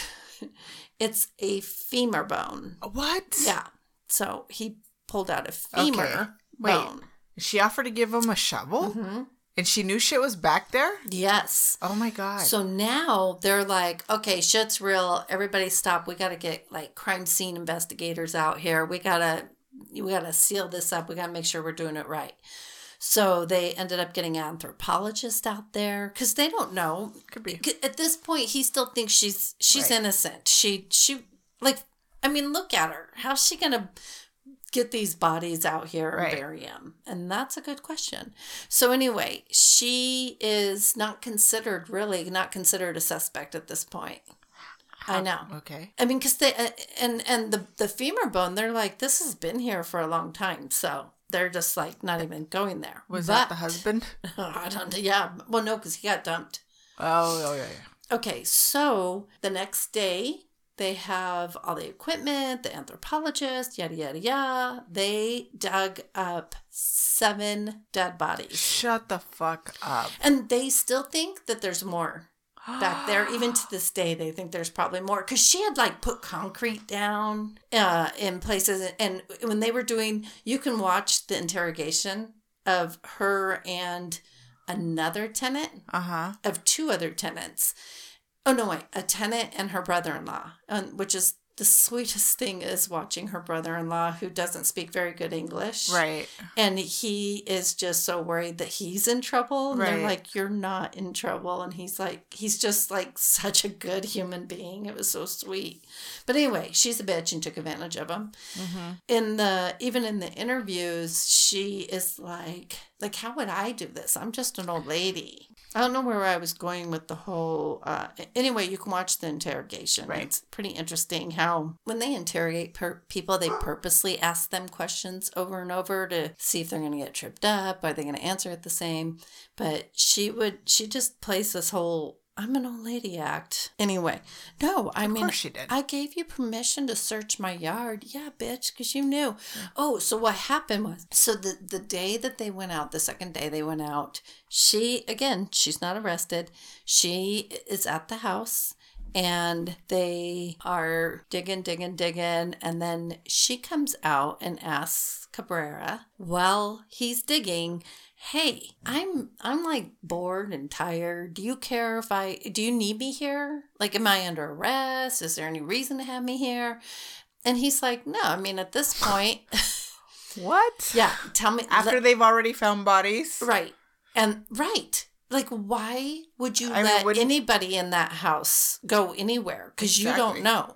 it's a femur bone. what? Yeah. So he pulled out a femur Okay. Wait. bone. She offered to give him a shovel? hmm And she knew shit was back there? Yes. Oh my God. So now they're like, okay, shit's real. Everybody stop. We got to get like crime scene investigators out here. We got to we got to seal this up. We got to make sure we're doing it right. So they ended up getting anthropologists out there cuz they don't know. Could be. At this point he still thinks she's she's Right. innocent. She she like I mean, look at her. How's she going to get these bodies out here and Right. bury them? And that's a good question. So anyway, she is not considered really not considered a suspect at this point. I know. Okay. I mean, because they uh, and and the the femur bone, they're like this has been here for a long time, so they're just like not even going there. Was But- that the husband? *laughs* I don't. Yeah. Well, no, because he got dumped. Oh, oh yeah, yeah. Okay, so the next day they have all the equipment, the anthropologist, yada yada yada. They dug up seven dead bodies, Shut the fuck up. and they still think that there's more back there. Even to this day, they think there's probably more because she had like put concrete down uh, in places, and when they were doing, you can watch the interrogation of her and another tenant Uh huh. of two other tenants. Oh no, wait, a tenant and her brother-in-law, um, which is the sweetest thing is watching her brother-in-law who doesn't speak very good English, Right. And he is just so worried that he's in trouble. And they're like, "You're not in trouble," and he's like, he's just like such a good human being. It was so sweet. But anyway, she's a bitch and took advantage of him Mm-hmm. in the even in the interviews she is like like how would i do this i'm just an old lady i don't know where i was going with the whole uh anyway you can watch the interrogation Right. it's pretty interesting how when they interrogate per- people they purposely ask them questions over and over to see if they're going to get tripped up are they going to answer it the same but she would she just plays this whole i'm an old lady act anyway no i Of mean course she did. I gave you permission to search my yard. Yeah, bitch, because you knew. Oh, so what happened was so the the day that they went out, the second day they went out, she again, she's not arrested. She is at the house and they are digging, digging, digging, and then she comes out and asks Cabrera while he's digging, "Hey, I'm I'm like bored and tired. Do you care if I do you need me here? Like am I under arrest? Is there any reason to have me here?" And he's like, "No, I mean at this point, *laughs* What? yeah, tell me After let- they've already found bodies? right. And right. Like why would you I let wouldn't- anybody in that house go anywhere cuz you don't know.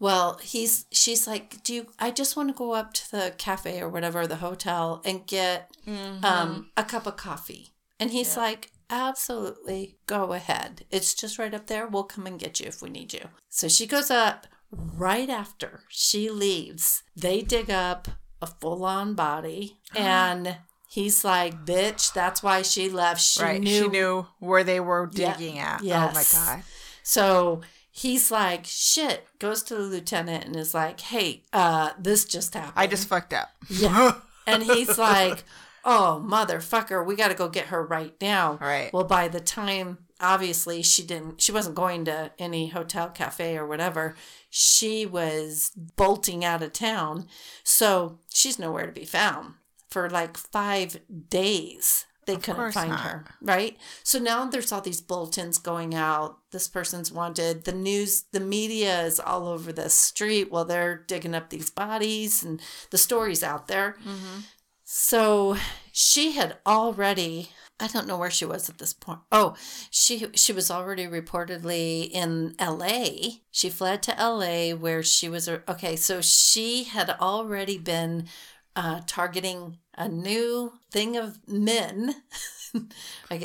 Well, he's she's like, "Do you I just want to go up to the cafe or whatever, the hotel and get Mhm. um, a cup of coffee. And he's like, absolutely, go ahead. It's just right up there. We'll come and get you if we need you. So she goes up right after she leaves. They dig up a full on body. *gasps* And he's like, bitch, that's why she left. She right. knew. She knew where they were Yeah. digging at. Yes. Oh my god. So he's like, shit, goes to the lieutenant and is like, hey, uh, this just happened. I just fucked up. Yeah. *laughs* and he's like, "Oh, motherfucker, we got to go get her right now." Right. Well, by the time obviously she didn't she wasn't going to any hotel cafe or whatever. She was bolting out of town. So, she's nowhere to be found. for like five days. They Of couldn't find not. her, right? So now there's all these bulletins going out. This person's wanted. The news, the media is all over the street while they're digging up these bodies, and the story's out there. So she had already I don't know where she was at this point. Oh, she she was already reportedly in LA. She fled to LA where she was okay, so she had already been uh, targeting a new thing of men *laughs* uh,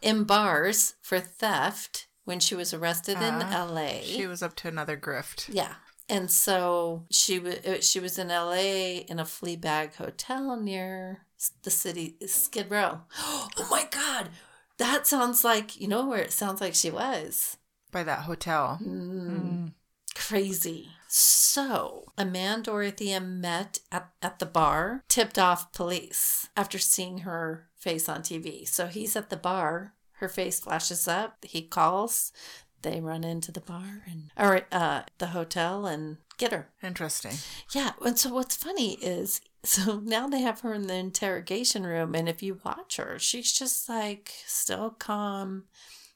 in bars for theft when she was arrested in Uh, LA. She was up to another grift. Yeah. And so she was she was in LA in a flea bag hotel near the city Skid Row. *gasps* Oh my god. That sounds like, you know where it sounds like she was. By that hotel. Mm, Crazy. So, a man Dorothea met at, at the bar tipped off police after seeing her face on TV. So, he's at the bar. Her face flashes up. He calls. They run into the bar and or uh, the hotel and get her. Interesting. Yeah, and so what's funny is *laughs* so now they have her in the interrogation room, and if you watch her, she's just like still calm,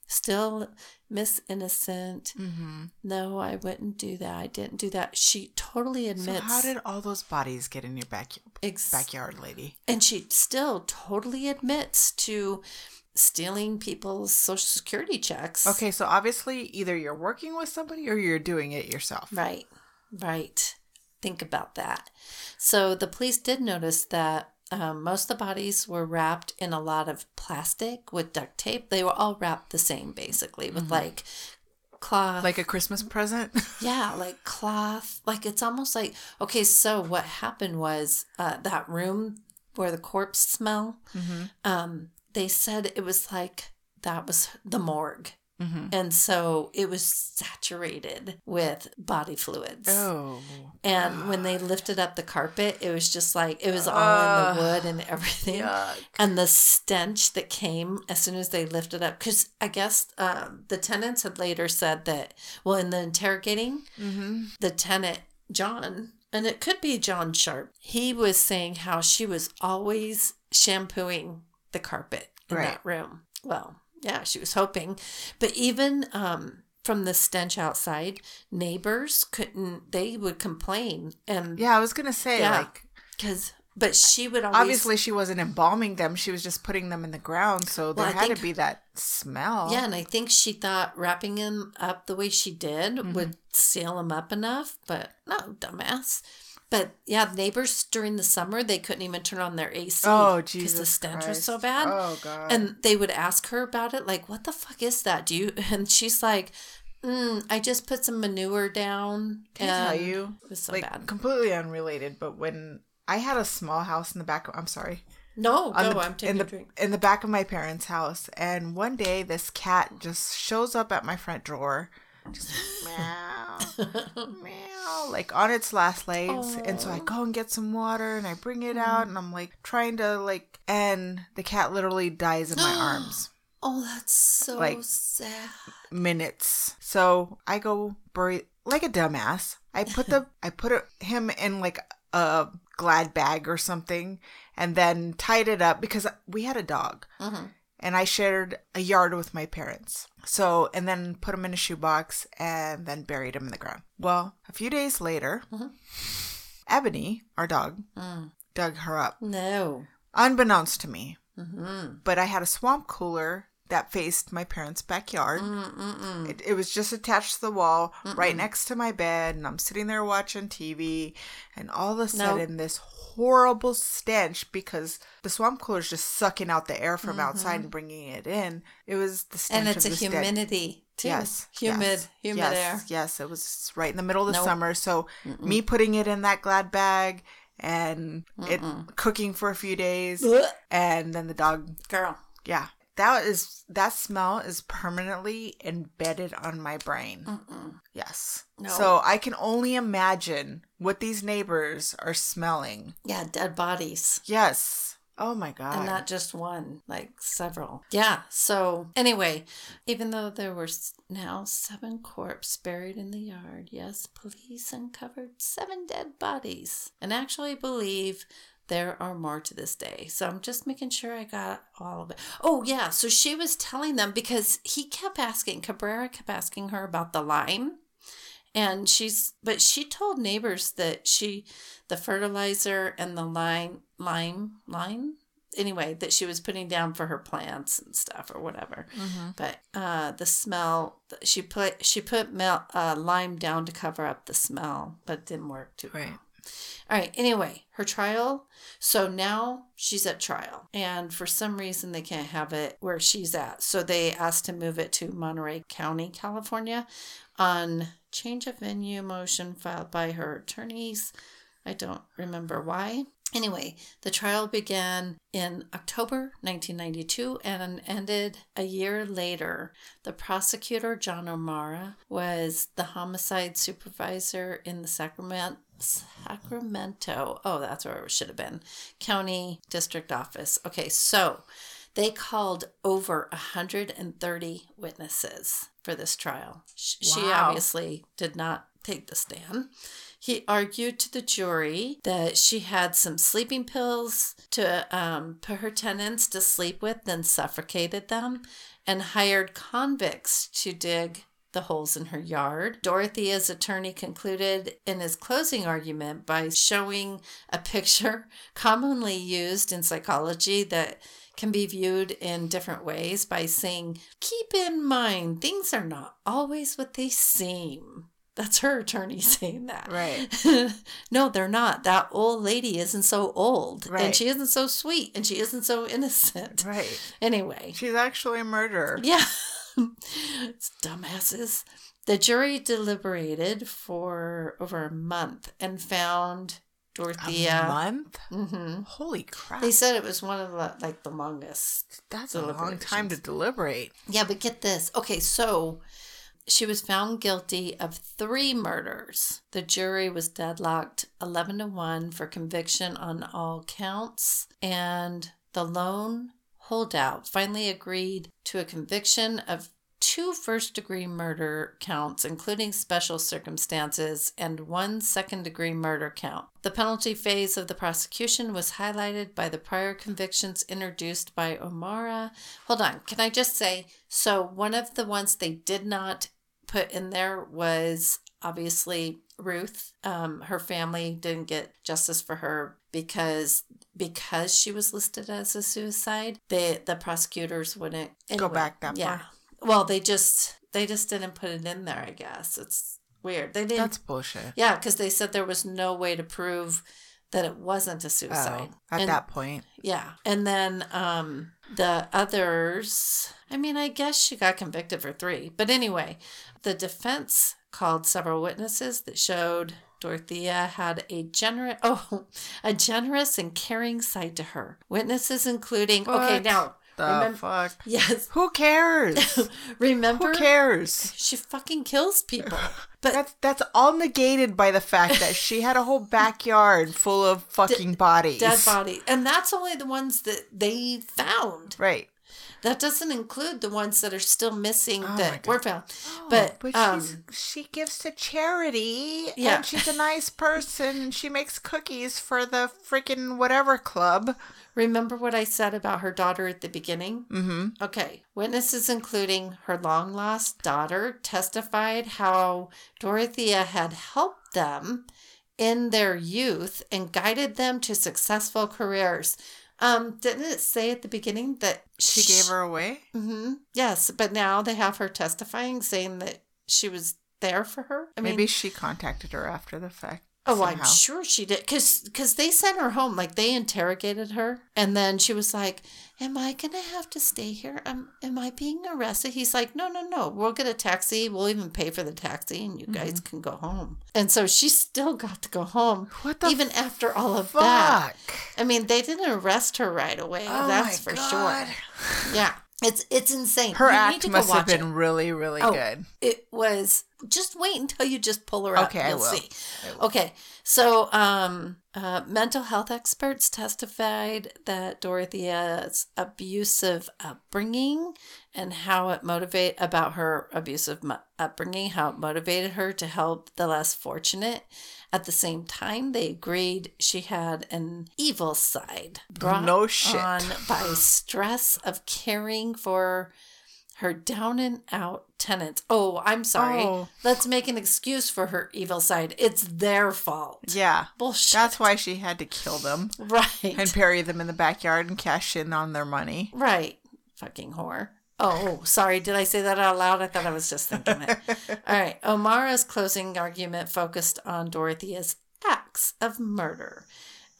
still Miss Innocent. Mm-hmm. No, I wouldn't do that. I didn't do that. She totally admits. So how did all those bodies get in your back Ex- backyard, lady? and she still totally admits to stealing people's social security checks. Okay, so obviously either you're working with somebody or you're doing it yourself. Right, right. Think about that. So the police did notice that um, most of the bodies were wrapped in a lot of plastic with duct tape. They were all wrapped the same, basically, with like cloth. Like a Christmas present. *laughs* yeah, like cloth. Like it's almost like okay. So what happened was uh, that room where the corpse smell. mm-hmm. Um, they said it was like that was the morgue. Mm-hmm. And so it was saturated with body fluids. Oh. And when they lifted up the carpet, it was just like it was all Ugh. in the wood and everything. Yuck. And the stench that came as soon as they lifted up, because I guess um, the tenants had later said that, well, in the interrogating, Mm-hmm. the tenant, John, and it could be John Sharp, he was saying how she was always shampooing the carpet in Right. that room. Well, yeah, she was hoping. But even um, from the stench outside, neighbors couldn't, they would complain. And Yeah, I was gonna say Yeah. like because, but she would always. obviously she wasn't embalming them; she was just putting them in the ground. So there Well, had think- to be that smell. Yeah, and I think she thought wrapping them up the way she did Mm-hmm. would seal them up enough, but no, dumbass. But yeah, neighbors during the summer they couldn't even turn on their AC Oh because Jesus! the stench was Christ. so bad. Oh God! And they would ask her about it, like, "What the fuck is that? Do you?" *laughs* And she's like, mm, "I just put some manure down." Can I tell you, It was so like bad. completely unrelated, but when I had a small house in the back, I'm sorry, No, on go. the, I'm taking in a the drink. in the back of my parents' house, and one day this cat just shows up at my front door, just *laughs* meow, *laughs* meow, like on its last legs, and so I go and get some water and I bring it out, and I'm like trying to like, and the cat literally dies in my *gasps* arms. Oh, that's so Like- sad. minutes. So I go bury like a dumbass. I put the *laughs* I put him in like a glad bag or something, and then tied it up because we had a dog, hmm and I shared a yard with my parents. So and then put him in a shoebox and then buried him in the ground. Well, a few days later, Mhm. Ebony, our dog, Mm. dug her up, No. unbeknownst to me. Mm-hmm. But I had a swamp cooler that faced my parents' backyard. It, it was just attached to the wall right next to my bed, and I'm sitting there watching TV, and all of a sudden, this horrible stench because the swamp cooler is just sucking out the air from mm-hmm. outside and bringing it in. It was the stench And it's a of this dead- humidity too. Yes, humid, yes, humid yes, air. Yes, it was right in the middle of the Nope. summer. So me putting it in that glad bag and it cooking for a few days, Ugh. and then the dog Girl, yeah. That is that smell is permanently embedded on my brain. Mm-mm. Yes. No. So I can only imagine what these neighbors are smelling. yeah, dead bodies. Yes. Oh my god. And not just one, like several. Yeah. So, anyway, even though there were now seven corpses buried in the yard, yes, police uncovered seven dead bodies and actually believe there are more to this day. So I'm just making sure I got all of it. Oh, yeah. So she was telling them because he kept asking, Cabrera kept asking her about the lime. And she's, but she told neighbors that she, the fertilizer and the lime, lime, lime, anyway, that she was putting down for her plants and stuff or whatever. Mm-hmm. But uh, the smell, she put, she put mel, uh, lime down to cover up the smell, but it didn't work too Right. well. All right. Anyway, her trial. So now she's at trial, and for some reason they can't have it where she's at. So they asked to move it to Monterey County, California, on change of venue motion filed by her attorneys. I don't remember why. Anyway, the trial began in October 1992 and ended a year later. The prosecutor, John O'Mara, was the homicide supervisor in the Sacramento. Sacramento. Oh, that's where it should have been. County District Office. Okay, so they called over 130 witnesses for this trial. She Wow. obviously did not take the stand. He argued to the jury that she had some sleeping pills to um, put her tenants to sleep with, then suffocated them, and hired convicts to dig the holes in her yard. Dorothea's attorney concluded in his closing argument by showing a picture *laughs* commonly used in psychology that can be viewed in different ways by saying, Keep in mind, things are not always what they seem. That's her attorney *laughs* saying that. Right. *laughs* no, they're not. That old lady isn't so old. And she isn't so sweet. And she isn't so innocent. Right. Anyway. She's actually a murderer. Yeah. *laughs* dumbasses. The jury deliberated for over a month and found Dorothea. A month? hmm Holy crap. They said it was one of the like the longest. That's a long time to deliberate. Yeah, but get this. Okay, so she was found guilty of three murders. The jury was deadlocked 11 to 1 for conviction on all counts, and the lone holdout finally agreed to a conviction of two first degree murder counts, including special circumstances, and one second degree murder count. The penalty phase of the prosecution was highlighted by the prior convictions introduced by O'Mara. Hold on, can I just say so? One of the ones they did not put in there was obviously Ruth. Um, her family didn't get justice for her because because she was listed as a suicide. They the prosecutors wouldn't Go back that yeah. far. Well, they just they just didn't put it in there. I guess it's weird. They didn't. That's bullshit. yeah, because they said there was no way to prove that it wasn't a suicide. Oh, at And- that point. yeah. And then um the others, I mean, I guess she got convicted for 3. But anyway, the defense called several witnesses that showed Dorothea had a generous *laughs* oh, a generous and caring side to her. Witnesses including Okay, now The remember fuck? *laughs* Yes. Who cares? *laughs* remember Who cares? she fucking kills people. But That's that's all negated by the fact that she had a whole backyard full of fucking bodies. dead bodies And that's only the ones that they found. Right. That doesn't include the ones that are still missing Oh that were found. but but um, she's, she gives to charity Yeah. and she's a *laughs* nice person and she makes cookies for the freaking whatever club. remember what I said about her daughter at the beginning? Mm-hmm. Okay. Witnesses, including her long lost daughter, testified how Dorothea had helped them in their youth and guided them to successful careers. Um, didn't it say at the beginning that She gave her away? Mm-hmm. Yes, but now they have her testifying saying that she was there for her. I mean, Maybe she contacted her after the fact. Oh, I'm sure she did. Because cause they sent her home. Like, they interrogated her. And then she was like, Am I going to have to stay here? Um, am I being arrested? He's like, No, no, no. We'll get a taxi. We'll even pay for the taxi and you guys Mm-hmm. can go home. And so she still got to go home. What the Even after all of that. I mean, they didn't arrest her right away. Oh that's for God. sure. Yeah. It's it's insane. Her You act must have watch it. been really, really Oh. good. It was just wait until you just pull her up. Okay, I will. see. Okay, so um, uh, mental health experts testified that Dorothea's abusive upbringing and how it motivate about her abusive upbringing, how it motivated her to help the less fortunate. At the same time, they agreed she had an evil side brought No shit. on by stress of caring for her down and out tenants. Oh, I'm sorry. Oh. Let's make an excuse for her evil side. It's their fault. Yeah. Bullshit. That's why she had to kill them *laughs* right. and bury them in the backyard and cash in on their money. right. Fucking whore. Oh, sorry. Did I say that out loud? I thought I was just thinking it. *laughs* All right. O'Mara's closing argument focused on Dorothea's acts of murder.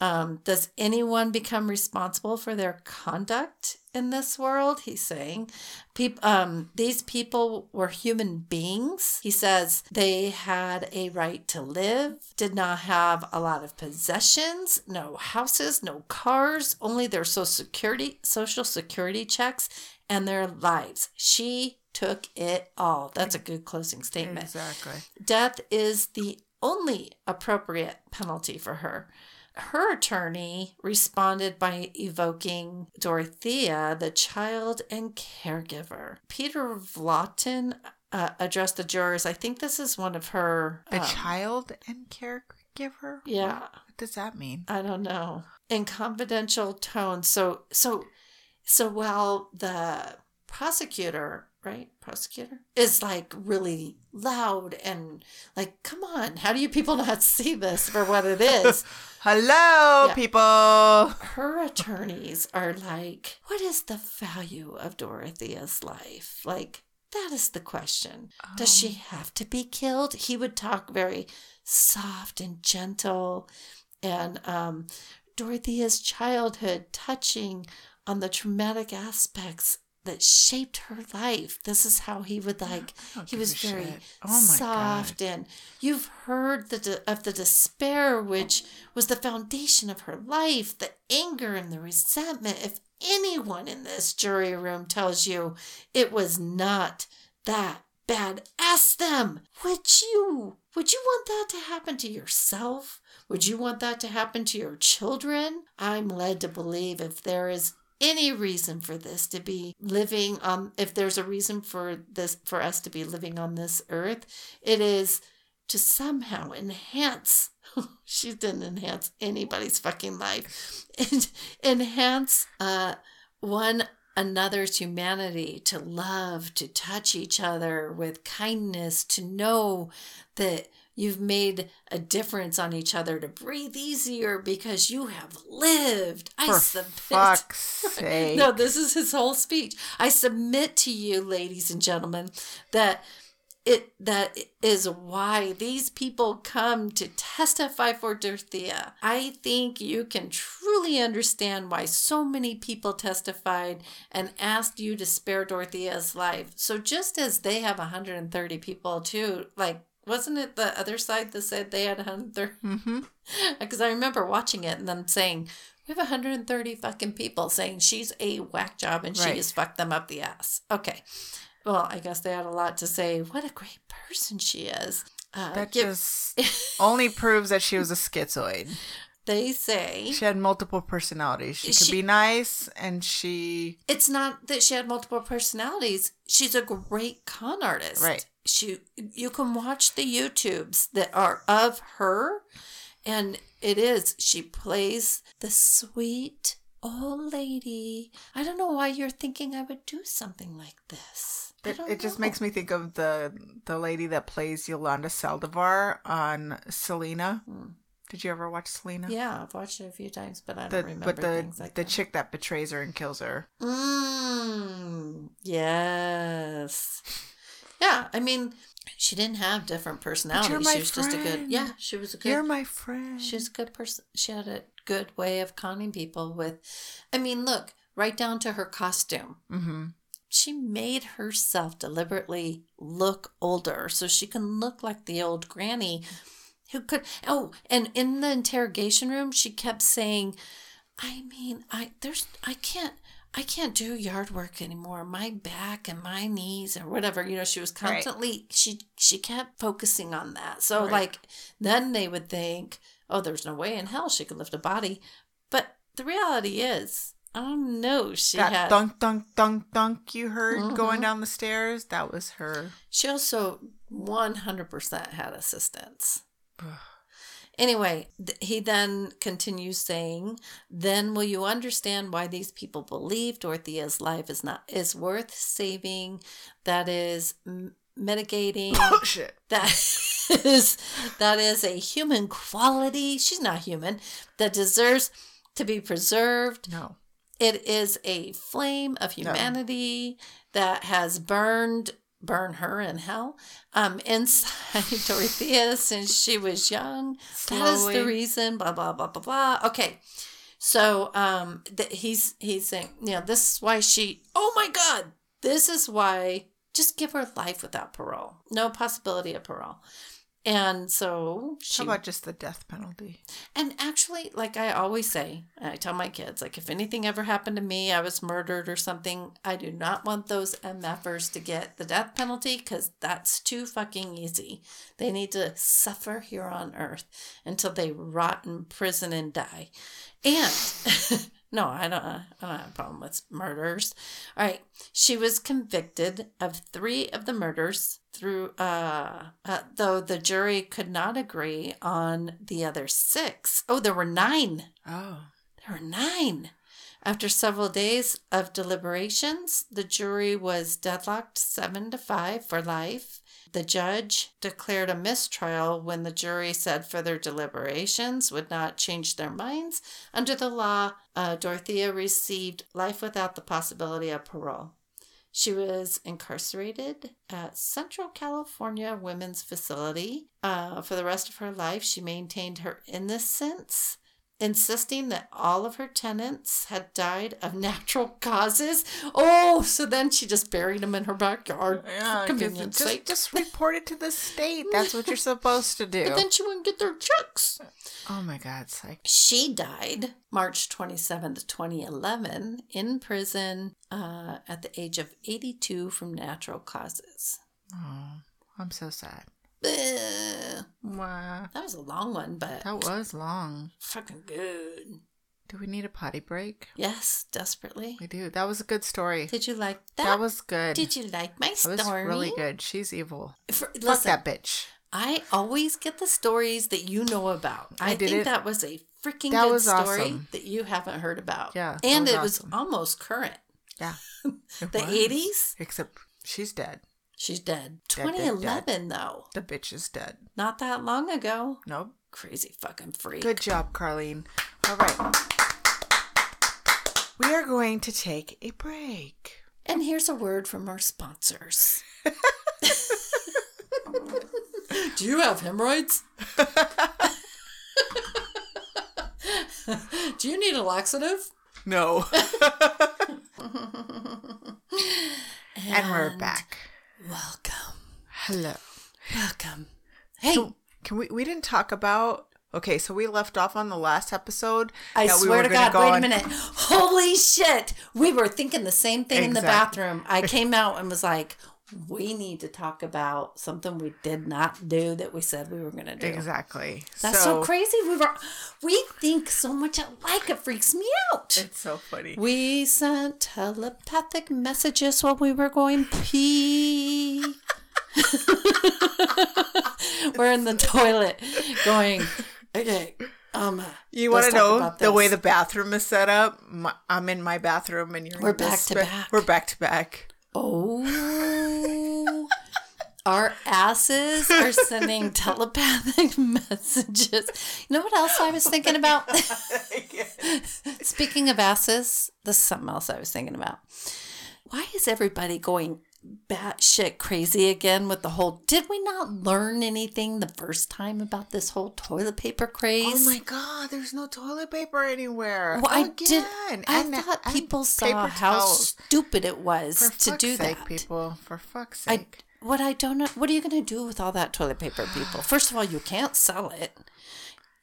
Um, does anyone become responsible for their conduct in this world? He's saying, Peop- um, these people were human beings. He says they had a right to live, did not have a lot of possessions, no houses, no cars, only their social security, social security checks, and their lives. She took it all. That's a good closing statement. Exactly. Death is the only appropriate penalty for her. Her attorney responded by evoking Dorothea, the child and caregiver. Peter Vlautin uh, addressed the jurors. I think this is one of her. A um, child and caregiver? Yeah. What does that mean? I don't know. In confidential tone. So so so while the prosecutor, right? Prosecutor is like really loud and like, come on, how do you people not see this for what it is? *laughs* Hello, Yeah. people. Her attorneys are like, what is the value of Dorothea's life? Like, that is the question. Does she have to be killed? He would talk very soft and gentle, and um, Dorothea's childhood touching on the traumatic aspects that shaped her life. This is how he would like. He was very. Oh soft, and you've heard the de- of the despair, which was the foundation of her life, the anger and the resentment. If anyone in this jury room tells you it was not that bad, ask them. Would you? Would you want that to happen to yourself? Would you want that to happen to your children? I'm led to believe if there is any reason for this to be living on if there's a reason for this for us to be living on this earth, it is to somehow enhance *laughs* she didn't enhance anybody's fucking life. *laughs* Enhance uh one another's humanity, to love, to touch each other with kindness, to know that you've made a difference on each other, to breathe easier because you have lived. I For submit. fuck's *laughs* sake. No, this is his whole speech. I submit to you, ladies and gentlemen, that it that is why these people come to testify for Dorothea. I think you can truly understand why so many people testified and asked you to spare Dorothea's life. So just as they have 130 people too, like wasn't it the other side that said they had 130? Mm-hmm. *laughs* Because I remember watching it and them saying, we have 130 fucking people saying she's a whack job and she has fucked them up the ass. Okay. Well, I guess they had a lot to say. What a great person she is. Uh, That give- just only proves that she was a schizoid. *laughs* they say She had multiple personalities. She could be nice and she it's not that she had multiple personalities. She's a great con artist. Right. She you can watch the YouTubes that are of her and it is she plays the sweet old lady. I don't know why you're thinking I would do something like this. It, it just makes me think of the the lady that plays Yolanda Saldivar on Selena. Did you ever watch Selena? Hmm. Yeah, I've watched it a few times, but I don't remember but the things like the that. chick that betrays her and kills her. Mm, yes. Yeah, I mean, she didn't have different personalities. my She was just a good. Yeah, she was a good. You're my friend. she was a good person. She had a good way of conning people with. I mean, look right down to her costume. mm-hmm. She made herself deliberately look older so she can look like the old granny who could. Oh, and in the interrogation room, she kept saying, I mean, I there's I can't I can't do yard work anymore. My back and my knees or whatever. You know, she was Right. constantly she she kept focusing on that. So Right. like then they would think, oh, there's no way in hell she could lift a body. But the reality is, I don't know she that had. dunk, dunk, dunk, dunk you heard going Mhm. down the stairs, that was her. She also 100% had assistance. Anyway, th- he then continues saying, "Then will you understand why these people believe Dorothea's life is not is worth saving? That is m- mitigating. Oh, shit. that is that is a human quality. She's not human. That deserves to be preserved. No. It is a flame of humanity that has burned burn her in hell um *laughs* inside Dorothea since she was young. That is the reason. Blah blah blah blah blah. Okay, so um th- he's he's saying you know this is why she. Oh my God, this is why. Just give her life without parole. No possibility of parole. And so she How about just the death penalty? and actually, like I always say, and I tell my kids, like if anything ever happened to me, I was murdered or something, I do not want those MFers to get the death penalty because that's too fucking easy. They need to suffer here on earth until they rot in prison and die. And *laughs* no, I don't. I don't have a problem with murders. All right, she was convicted of three of the murders through. Uh, uh, though the jury could not agree on the other six. Oh, there were nine. Oh. There were nine. After several days of deliberations, the jury was deadlocked seven to five for life. The judge declared a mistrial when the jury said further deliberations would not change their minds. Under the law, uh, Dorothea received life without the possibility of parole. She was incarcerated at Central California Women's Facility. Uh, for the rest of her life, she maintained her innocence insisting that all of her tenants had died of *laughs* natural causes. Oh, so then she just buried them in her backyard Yeah, convenience just, sake. just report it to the state. That's what you're supposed to do. *laughs* but then she wouldn't get their checks. oh my God, psych. She died March 27th, 2011, in prison uh, at the age of 82 from natural causes. Oh, I'm so sad. Wow. That was a long one, but That was long. fucking good. Do we need a potty break? Yes, desperately. We do. That was a good story. Did you like that? That was good. Did you like my That story? was really good. She's evil. For, Fuck listen, that bitch. I always get the stories that you know about. I, I think it. that was a freaking That good story awesome. that you haven't heard about. Yeah, and was it was almost current. Yeah. *laughs* The was. 80s? Except she's dead. She's dead. Dead, dead, 2011 though, The bitch is dead. not that long ago. Nope. Crazy fucking freak. Good job, Carlene. All right. We are going to take a break. And here's a word from our sponsors. *laughs* Do you have hemorrhoids? *laughs* Do you need a laxative? No. *laughs* and we're back. Welcome. Hello. Welcome. Hey, So, can we? We didn't talk about. Okay, so we left off on the last episode. I we swear were to God, go wait a minute. Holy shit. We were thinking the same thing in the bathroom. I *laughs* came out and was like, we need to talk about something we did not do that we said we were going to do. Exactly. That's so, crazy. We were we think so much alike. It freaks me out. It's so funny. We sent telepathic messages while we were going pee. *laughs* we're in the toilet going, okay, um, You want to know the way the bathroom is set up? My, I'm in my bathroom, and you're. We're back to ba- back. We're back to back. Oh, our asses are sending *laughs* telepathic messages. You know what else I was thinking about? *laughs* Speaking of asses, this is something else I was thinking about. Why is everybody going batshit crazy again with the whole? Did we not learn anything the first time about this whole toilet paper craze? Oh my god, there's no toilet paper anywhere. Well, I Again. did. I And- thought people saw how towels. stupid it was For to fuck's do sake, that. people. For fuck's I sake. What I don't know. What are you going to do with all that toilet paper, people? *sighs* First of all, you can't sell it.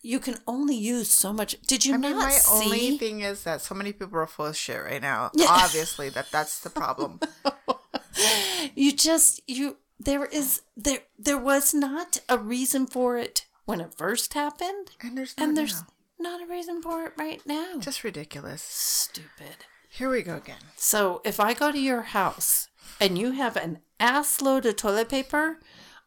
you can only use so much. Did you I not mean, my see? only thing is that so many people are full of shit right now. Yeah. Obviously, that that's the problem. *laughs* you just you there is there there was not a reason for it when it first happened, And there's not and there's now. not a reason for it right now. just ridiculous. stupid. Here we go again. So if I go to your house and you have an ass load of toilet paper,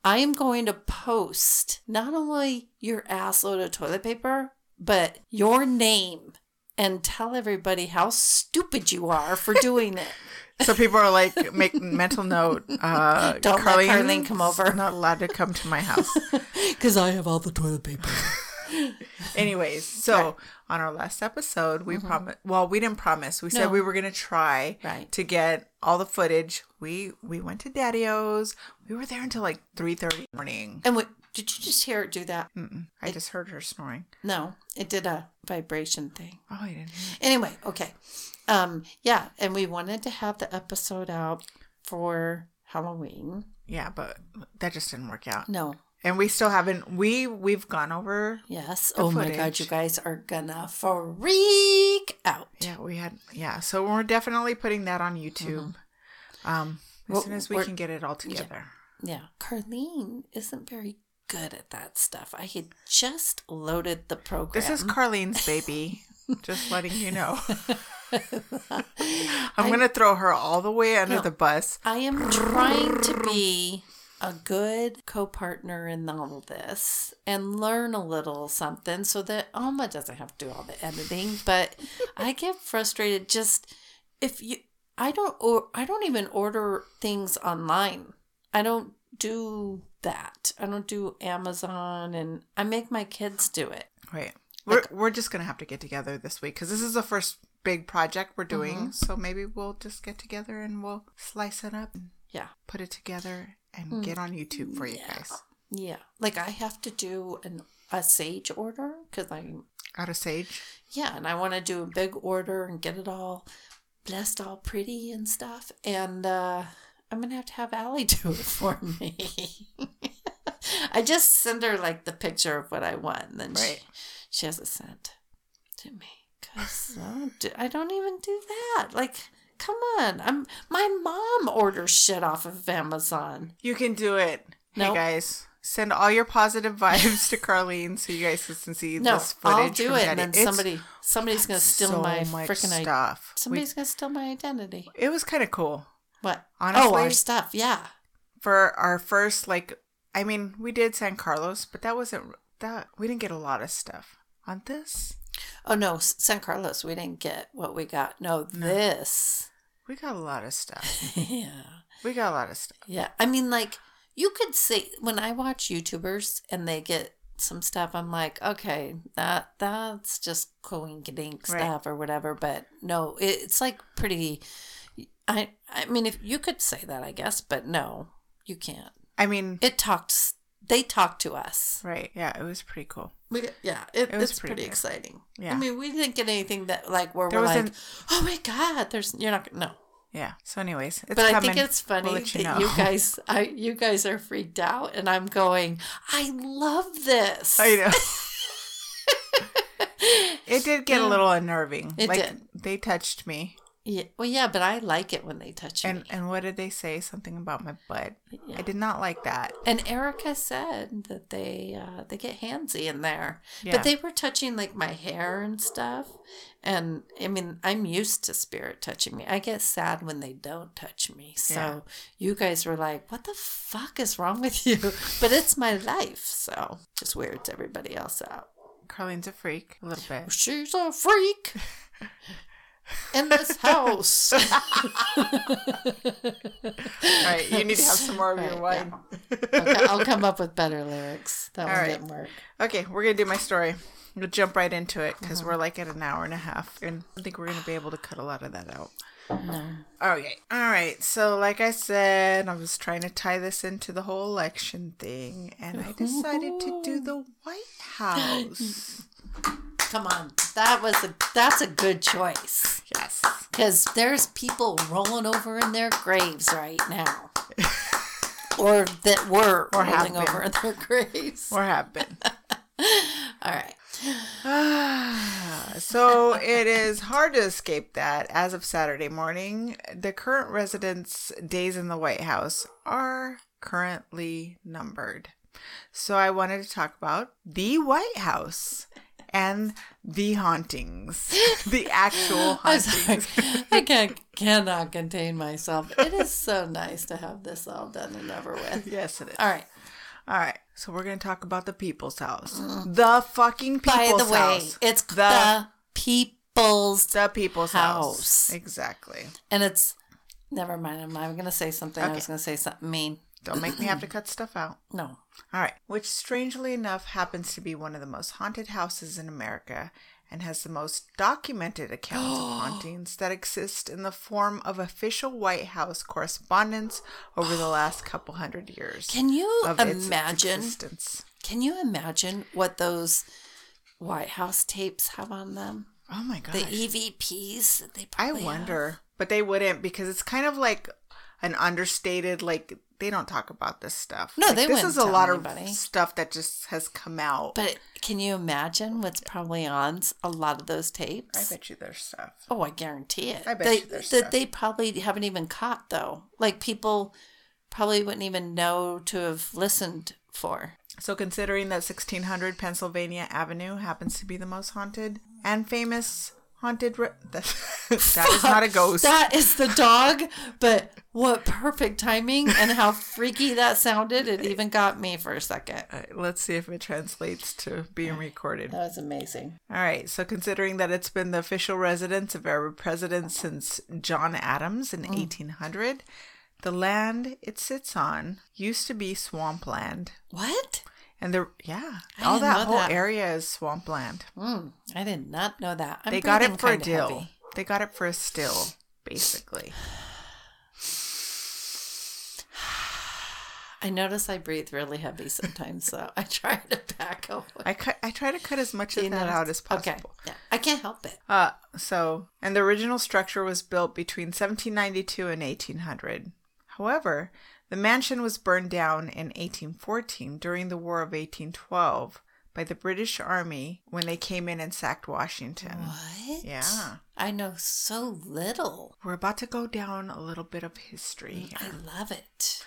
I am going to post not only your ass load of toilet paper, but your name and tell everybody how stupid you are for *laughs* doing it. So people are like, make mental note. Uh, Don't let Carlene's Carlene come over. Not allowed to come to my house. *laughs* Because I have all the toilet paper. *laughs* *laughs* Anyways, so on our last episode, we promised. Well, we didn't promise. We said Mm-hmm. We were gonna try Right. to get all the footage. We we went to Daddy-O's. We were there until like three thirty in the morning. And what, did you just hear it do that? Mm-mm. I just heard her snoring. No, it did a vibration thing. Oh, I didn't. Hear. Anyway, okay. Um, yeah, and we wanted to have the episode out for Halloween. Yeah, but that just didn't work out. No, And we still haven't. We we've gone over. Yes. Oh my god, you guys are gonna freak out. Yeah, we had. Yeah, so we're definitely putting that on YouTube. Um, as Well, soon as we can get it all together. Yeah. Carlene isn't very good at that stuff. I had just loaded the program. This is Carlene's baby. *laughs* Just letting you know. *laughs* I'm gonna throw her all the way under No. the bus. I am trying to be a good co-partner in all this and learn a little something so that Alma doesn't have to do all the editing. But *laughs* I get frustrated just if you I don't or I don't even order things online. I don't do that. I don't do Amazon and I make my kids do it. Wait, we're we're just gonna have to get together this week because this is the first big project we're doing. Mm-hmm. So maybe we'll just get together and we'll slice it up, and Yeah. put it together, and get on YouTube for you Mm. Yeah. guys. Yeah. Like I have to do an a sage order cuz I'm Out of sage. Yeah, and I want to do a big order and get it all blessed, all pretty and stuff. And uh, I'm gonna have to have Allie *laughs* do it for me. *laughs* I just send her like the picture of what I want, and then Right. she, she has it sent to me because I, I don't even do that. Like, come on, I'm my mom orders shit off of Amazon. You can do it. Nope. Hey guys, send all your positive vibes to Carlene so you guys can see No, this footage. I'll do it, Daddy. and then It's somebody somebody's gonna steal so my freaking identity. stuff. We- Somebody's gonna steal my identity. it was kind of cool. What? oh, Honestly- our stuff. Yeah. for our first like I mean, we did San Carlos, but that wasn't that we didn't get a lot of stuff. On this, Oh no, San Carlos. We didn't get what we got. No, this. We got a lot of stuff. *laughs* yeah. We got a lot of stuff. Yeah. I mean, like you could say when I watch YouTubers and they get some stuff, I'm like, okay, that that's just coinkydink Right. stuff or whatever. But no, it, it's like pretty. I I mean, if you could say that, I guess, but no, you can't. I mean, It talks. They talk to us. right. Yeah, it was pretty cool. We, yeah, it, It was it's pretty pretty, exciting. Yeah. I mean, we didn't get anything that like where There we're like, wasn't- oh my god, there's you're not no. Yeah. So anyways, it's But I think it's funny We'll that let you, you *laughs* guys, I you guys are freaked out, and I'm going, I love this. I know. *laughs* it did get a little unnerving. It like did. they touched me. Yeah, well, yeah, but I like it when they touch And me. and what did they say? Something about my butt. Yeah. I did not like that. And Erica said that they uh, they get handsy in there, Yeah. but they were touching like my hair and stuff. And I mean, I'm used to spirit touching me. I get sad when they don't touch me. So Yeah. you guys were like, "What the fuck is wrong with you?" *laughs* But it's my life, so just weirds everybody else out. Carlene's a freak a little bit. She's a freak *laughs* in this house. *laughs* All right, you need to have some more of your Right, wine. Okay, I'll come up with better lyrics. That All one right. didn't work. Okay, we're gonna do my story. We'll jump right into it because Mm-hmm. we're like at an hour and a half, and I think we're gonna be able to cut a lot of that out. No. Okay, all right. So, like I said, I was trying to tie this into the whole election thing, and I decided to do the White House. *laughs* Come on. That was a that's a good choice. yes, Because there's people rolling over in their graves right now. *laughs* or that were Or rolling over in their graves. or have been. *laughs* All right. *sighs* so it is hard to escape that. As of Saturday morning, the current residents' days in the White House are currently numbered. So I wanted to talk about the White House and the hauntings, *laughs* the actual hauntings. *laughs* I can't, *laughs* cannot contain myself. It is so nice to have this all done and over with. yes, it is. All right. All right, so we're gonna talk about the People's House, mm. the fucking People's house. By the way, House, it's the the, people's the People's House. House. Exactly. and it's never mind. I'm not going to say something. I was going to say something mean. Don't make me have to cut stuff out. *clears throat* No. All right, which strangely enough happens to be one of the most haunted houses in America and has the most documented accounts of *gasps* hauntings that exist in the form of official White House correspondence over the last couple hundred years. Can you imagine? Can you imagine what those White House tapes have on them? Oh my god. The. EVPs that they I probably have? wonder, but they wouldn't because it's kind of like an understated like they don't talk about this stuff. No, Like, they This is a lot anybody. of stuff that just has come out. But can you imagine what's probably on a lot of those tapes? I bet you there's stuff. Oh, I guarantee it. I bet they, you there's that stuff. they probably haven't even caught though. Like people probably wouldn't even know to have listened for. So, considering that 1600 Pennsylvania Avenue happens to be the most haunted and famous haunted, re- *laughs* that, that is not a ghost. That is the dog, but what perfect timing and how freaky that sounded. It even got me for a second. Uh, Let's see if it translates to being recorded. That was amazing. All right. So, considering that it's been the official residence of our president since John Adams in 1800, the land it sits on used to be swampland. What? And the yeah, I all that whole that. area is swampland. Mm, I did not know that. I'm they got it for a deal. heavy. They got it for a still, basically. *sighs* I notice I breathe really heavy sometimes, so I try to back away. I cut. I try to cut as much of You that know? out as possible. Okay, yeah, I can't help it. Uh, so, and the original structure was built between 1792 and 1800. However, the mansion was burned down in 1814 during the War of 1812 by the British Army when they came in and sacked Washington. What? Yeah. I know so little. We're about to go down a little bit of history mm, here. I love it.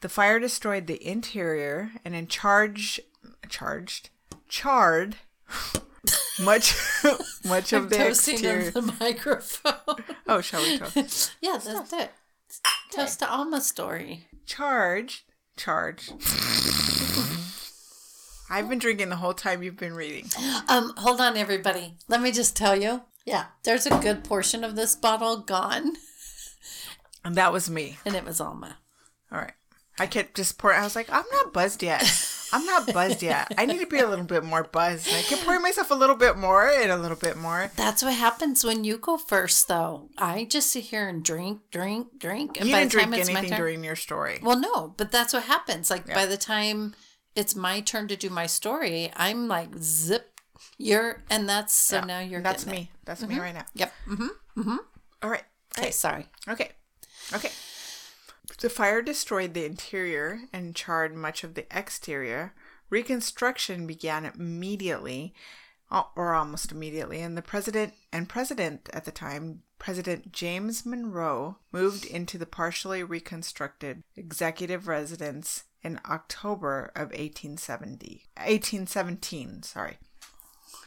The fire destroyed the interior and in charge charged charred *laughs* much *laughs* much *laughs* of I'm the exterior. the microphone. Oh, shall we toast? yeah, that's it. Toast to Alma story. Charge. Charge. *laughs* I've been drinking the whole time you've been reading. Um, hold on, everybody. Let me just tell you. Yeah, there's a good portion of this bottle gone, And that was me. and it was Alma. All right. I kept just pouring. I was like, I'm not buzzed yet. I'm not buzzed yet. I need to be a little bit more buzzed. And I kept pouring myself a little bit more and a little bit more. That's what happens when you go first, though. I just sit here and drink, drink, drink. And You by didn't the time drink it's my anything turn, during your story. Well, no, but that's what happens. Like by the time it's my turn to do my story, I'm like zip. You're and that's so Yeah, now you're That's me. it. That's me right now. Yep. Mm-hmm. All right. Okay. Sorry. Okay. Okay. The fire destroyed the interior and charred much of the exterior. Reconstruction began immediately, or almost immediately, and the president and president at the time, President James Monroe, moved into the partially reconstructed executive residence in October of 1870. 1817, sorry.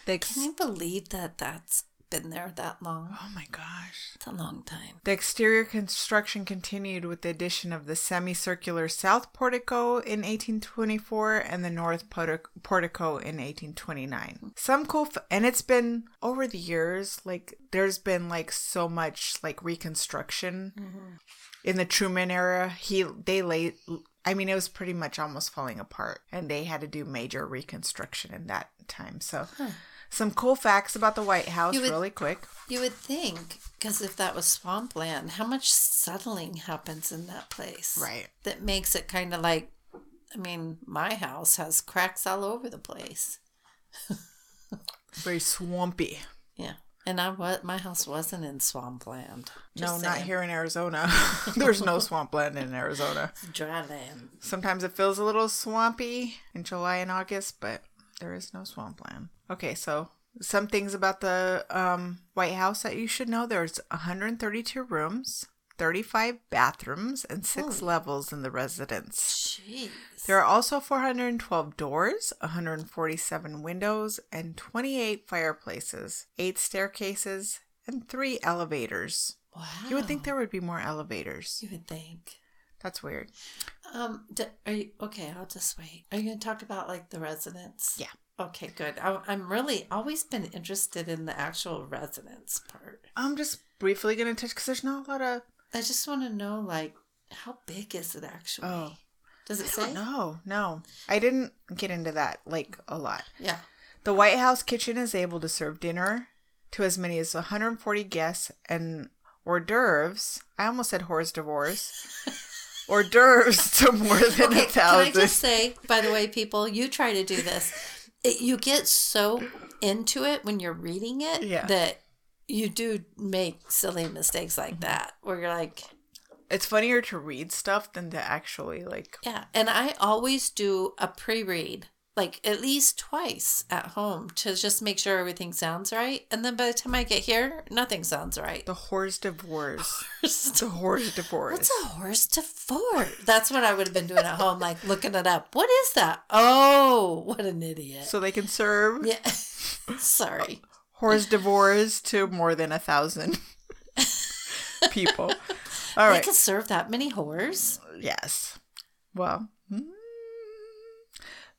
Ex- Can you believe that that's been there that long? oh my gosh. It's a long time. The exterior construction continued with the addition of the semicircular south portico in 1824 and the north portico in 1829. Some cool, f- and it's been over the years, like, there's been like so much like reconstruction mm-hmm. in the Truman era. He, they laid, I mean, it was pretty much almost falling apart, and they had to do major reconstruction in that time. So, some cool facts about the White House, would- really quick. You would think, because if that was swampland, how much settling happens in that place? Right. That makes it kind of like, I mean, my house has cracks all over the place. *laughs* Very swampy. Yeah. And I what my house wasn't in swampland. No, Just not here in Arizona. *laughs* There's no *laughs* swampland in Arizona. Dry land. Sometimes it feels a little swampy in July and August, but There is no swampland. Okay, so some things about the um, White House that you should know. There's 132 rooms, 35 bathrooms, and six levels in the residence. Jeez. There are also 412 doors, 147 windows, and 28 fireplaces, 8 staircases, and 3 elevators. Wow. You would think there would be more elevators. You would think. That's weird. Um. D- are you okay? I'll just wait. Are you going to talk about like the residents? Yeah. Okay. Good. I, I'm really always been interested in the actual residence part. I'm just briefly going to touch because there's not a lot of. I just want to know like how big is it actually? Oh. Does it I say? don't. No. I didn't get into that like a lot. Yeah. The White House kitchen is able to serve dinner to as many as 140 guests and hors d'oeuvres. I almost said hors d'oeuvres. *laughs* hors d'oeuvres to *laughs* more than Okay, a can I just say, by the way, people, you try to do this. It, you get so into it when you're reading it Yeah. that you do make silly mistakes like mm-hmm. that, where you're like, It's funnier to read stuff than to actually like. yeah. And I always do a pre-read, like at least twice at home, to just make sure everything sounds right. And then by the time I get here, nothing sounds right. The hors d'oeuvres. *laughs* What's the hors d'oeuvres. a horse four? That's what I would have been doing at home, like looking it up. What is that? Oh, what an idiot. So they can serve Yeah. *laughs* Sorry. hors d'oeuvres to more than a thousand *laughs* people. All They right. could serve that many whores. Yes. Well, hmm.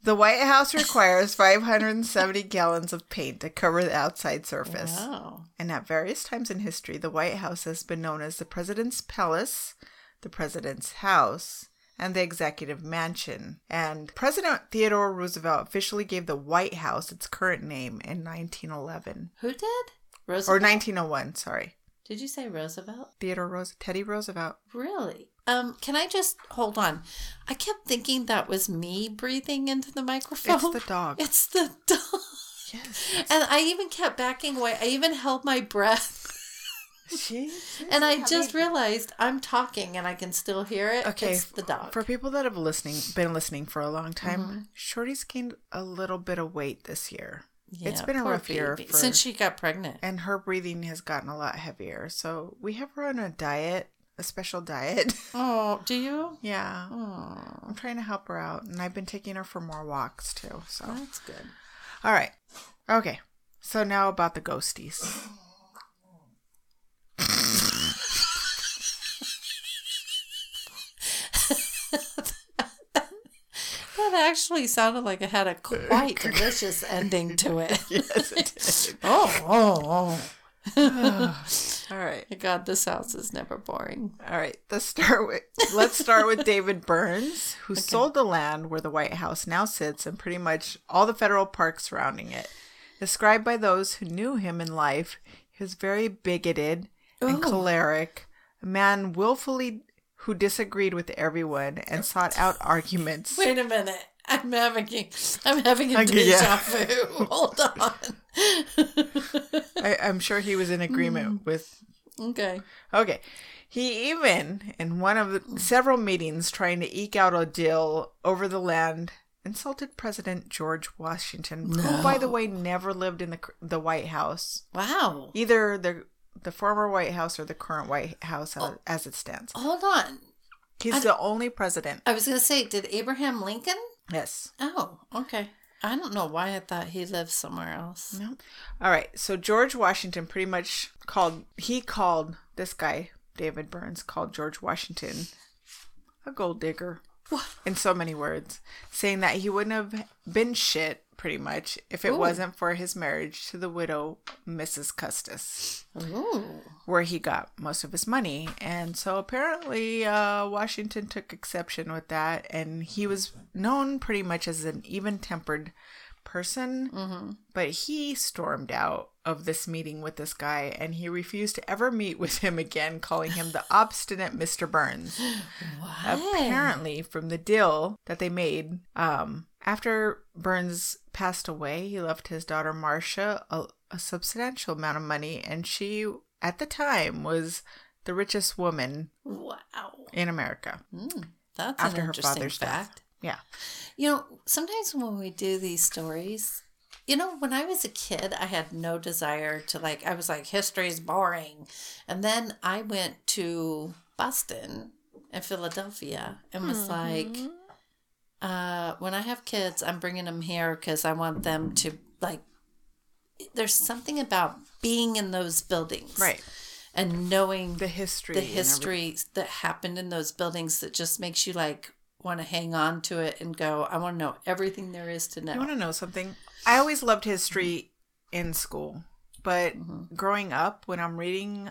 The White House requires 570 gallons of paint to cover the outside surface. Wow. And at various times in history, the White House has been known as the President's Palace, the President's House, and the Executive Mansion. And President Theodore Roosevelt officially gave the White House its current name in 1911. Who did? Roosevelt? Or 1901, sorry. Did you say Roosevelt? Theodore Rose Teddy Roosevelt. Really? Um, can I just hold on? I kept thinking that was me breathing into the microphone. It's the dog. *laughs* It's the dog. Yes. And I even kept backing away. I even held my breath. She *laughs* And I just realized I'm talking and I can still hear it. Okay, It's the dog. For people that have listening, been listening for a long time, Mm-hmm. Shorty's gained a little bit of weight this year. Yeah, it's been a rough year for, since she got pregnant. and her breathing has gotten a lot heavier. So we have her on a diet, a special diet. *laughs* Oh, do you? yeah, Oh, I'm trying to help her out, and I've been taking her for more walks too. So that's good. all right, okay. So now about the ghosties. *laughs* That actually sounded like it had a quite *laughs* delicious ending to it. yes, it did. Oh, oh, oh. *sighs* all right. God, this house is never boring. All right, let's start with let's start with David Burns, who sold the land where the White House now sits and pretty much all the federal parks surrounding it. Described by those who knew him in life, he was very bigoted and Ooh. choleric, a man willfully who disagreed with everyone and sought out arguments. Wait a minute. I'm having a, I'm having a deja yeah. vu. *laughs* Hold on. I, I'm sure he was in Mm. agreement with okay. Okay. He even, in one of the several meetings trying to eke out a deal over the land, insulted President George Washington, who, by the way, never lived in the the White House, Wow. either the the former White House or the current White House Oh. as, as it stands. Hold on. He's the only president. I was going to say, did Abraham Lincoln? Yes. Oh, okay. I don't know why I thought he lived somewhere else. No. All right. So George Washington pretty much called he called this guy David Burns called George Washington a gold digger What? in so many words, saying that he wouldn't have been shit pretty much if it Ooh. wasn't for his marriage to the widow Mrs. Custis, Ooh. where he got most of his money. And so apparently uh, Washington took exception with that, and he was known pretty much as an even-tempered person but he stormed out of this meeting with this guy and he refused to ever meet with him again, calling him the *laughs* obstinate Mr. Burns. What? Apparently, from the deal that they made, um, after Burns passed away, he left his daughter Marcia a, a substantial amount of money, and she, at the time, was the richest woman Wow. in America. Mm, that's After an her interesting father's death. Yeah. You know, sometimes when we do these stories, you know, when I was a kid, I had no desire to like, I was like, history is boring. And then I went to Boston and Philadelphia and was like, uh, when I have kids, I'm bringing them here because I want them to like, there's something about being in those buildings. Right. And knowing The history. the history that happened in those buildings that just makes you like want to hang on to it and go, I want to know everything there is to You know. want to know something? I always loved history in school, but Mm-hmm. growing up, when I'm reading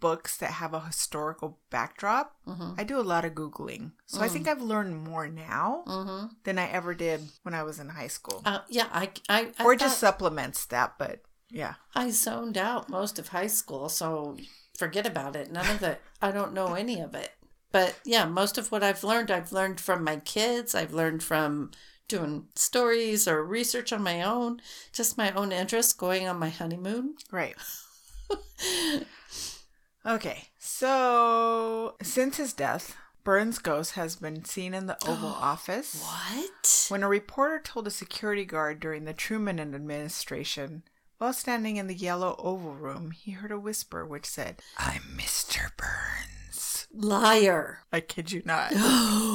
books that have a historical backdrop, Mm-hmm. I do a lot of Googling. So I think I've learned more now Mm-hmm. than I ever did when I was in high school. Uh, yeah, I, I, I or just supplements that, but yeah. I zoned out most of high school, so forget about it. None of it. *laughs* I don't know any of it. But yeah, most of what I've learned, I've learned from my kids. I've learned from doing stories or research on my own, just my own interest, going on my honeymoon. Right. *laughs* okay, so since his death, Burns' ghost has been seen in the *gasps* Oval Office. What? When a reporter told a security guard during the Truman administration, while standing in the yellow Oval Room, he heard a whisper which said, I'm Mr. Burns. Liar. I kid you not. *gasps*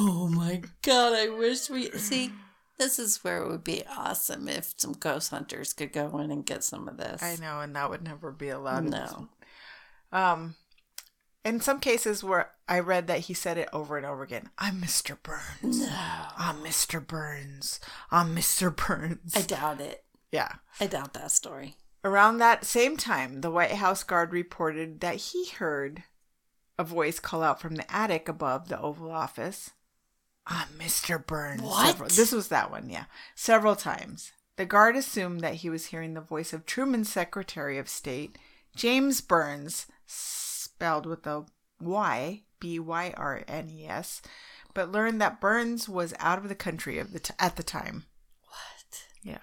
Oh my god, I wish we see this is where it would be awesome if some ghost hunters could go in and get some of this. I know, and that would never be allowed. No. Um, in some cases where I read that he said it over and over again, I'm Mr. Burns. No. I'm Mr. Burns. I'm Mr. Burns. I doubt it. yeah. I doubt that story. Around that same time, the White House guard reported that he heard a voice call out from the attic above the Oval Office. I'm Mr. Burns. What? Several- this was that one, yeah. Several times. The guard assumed that he was hearing the voice of Truman's Secretary of State, James Byrnes, spelled with a Y, B Y R N E S, but learned that Byrnes was out of the country of the t- at the time. What? Yeah.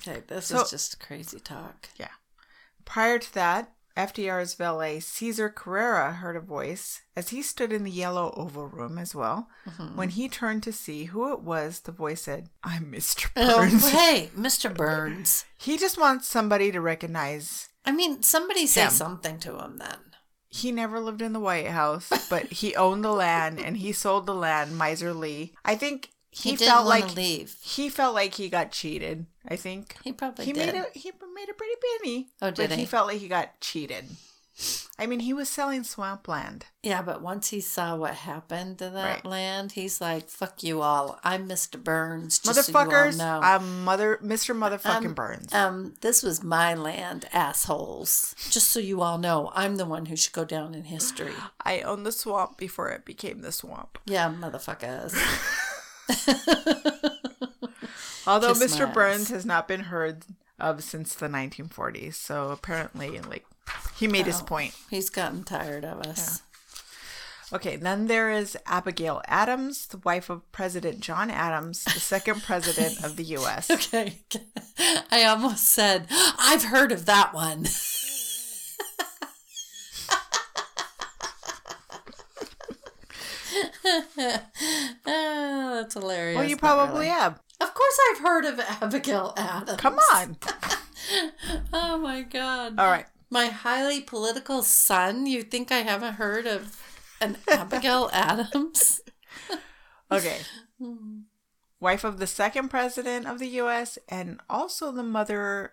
Okay, this So- is just crazy talk. Yeah. Prior to that, FDR's valet Caesar Carrera heard a voice as he stood in the yellow oval room as well. Mm-hmm. When he turned to see who it was, the voice said, I'm Mr. Oh, Burns. hey, *laughs* Mr. Burns. he just wants somebody to recognize I mean, somebody say Them. something to him then. he never lived in the White House, but he owned the land and he sold the land miserly. I think He, he, felt like leave. he felt like he got cheated. I think He probably he did. made a he made a pretty penny. Oh, did but he? he felt like he got cheated. I mean, he was selling swampland. Yeah, but once he saw what happened to that Right. land, he's like, "Fuck you all! I'm Mr. Burns." Just Motherfuckers, so you all know. I'm mother, Mr. Motherfucking Um, Burns. Um, this was my land, assholes. Just so you all know, I'm the one who should go down in history. *gasps* I owned the swamp before it became the swamp. Yeah, motherfuckers. *laughs* *laughs* Although Kiss Mr. Burns has not been heard of since the 1940s, so apparently, like, he made his Oh. point. He's gotten tired of us. Okay, then there is Abigail Adams, the wife of President John Adams, the second president of the U.S. *laughs* Okay. I almost said, I've heard of that one. Ah, *laughs* that's hilarious. Well, you probably really. have. Of course, I've heard of Abigail Adams. Come on. *laughs* Oh my God. All right. My highly political son. You think I haven't heard of an Abigail *laughs* Adams? Okay. *laughs* Wife of the second president of the U.S. and also the mother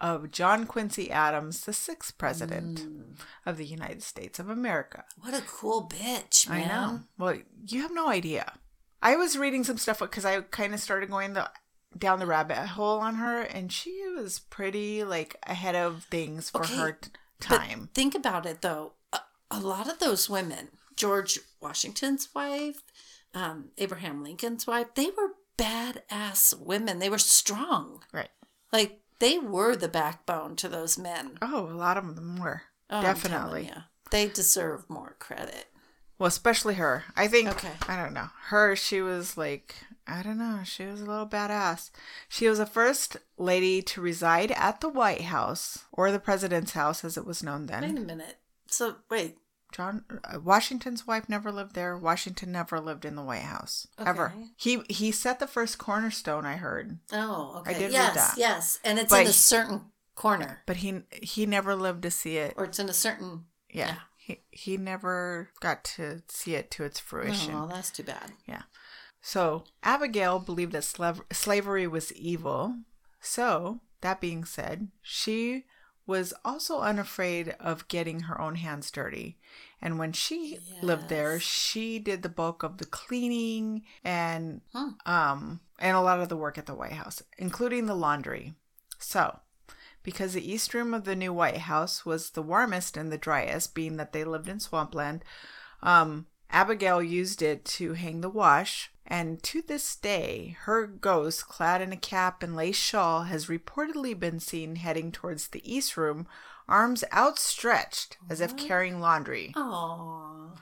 of John Quincy Adams, the sixth president mm. of the United States of America. What a cool bitch, man. I know. Well, you have no idea. I was reading some stuff because I kind of started going the down the rabbit hole on her, and she was pretty like ahead of things for Okay, her t- But time. think about it though. A, a lot of those women, George Washington's wife, um, Abraham Lincoln's wife, they were badass women. They were strong. right. Like they were the backbone to those men. Oh, a lot of them were Oh, definitely. They deserve more credit. Well, especially her. I think. Okay. I don't know. Her. She was like. I don't know. She was a little badass. She was the first lady to reside at the White House or the president's house, as it was known then. Wait a minute. So wait, John uh, Washington's wife never lived there. Washington never lived in the White House ever. He he set the first cornerstone. I heard, Oh, okay. I did read yes, that. yes, and it's But in a certain corner, but he he never lived to see it. or it's in a certain. Yeah, yeah. he he never got to see it to its fruition. Oh, that's too bad. Yeah. So Abigail believed that slav- slavery was evil. So, that being said, she was also unafraid of getting her own hands dirty. And when she lived there, she did the bulk of the cleaning and Hmm. um and a lot of the work at the White House, including the laundry. So, because the east room of the new White House was the warmest and the driest, being that they lived in swampland, um, Abigail used it to hang the wash, and to this day, her ghost, clad in a cap and lace shawl, has reportedly been seen heading towards the east room, arms outstretched as if carrying laundry. Oh,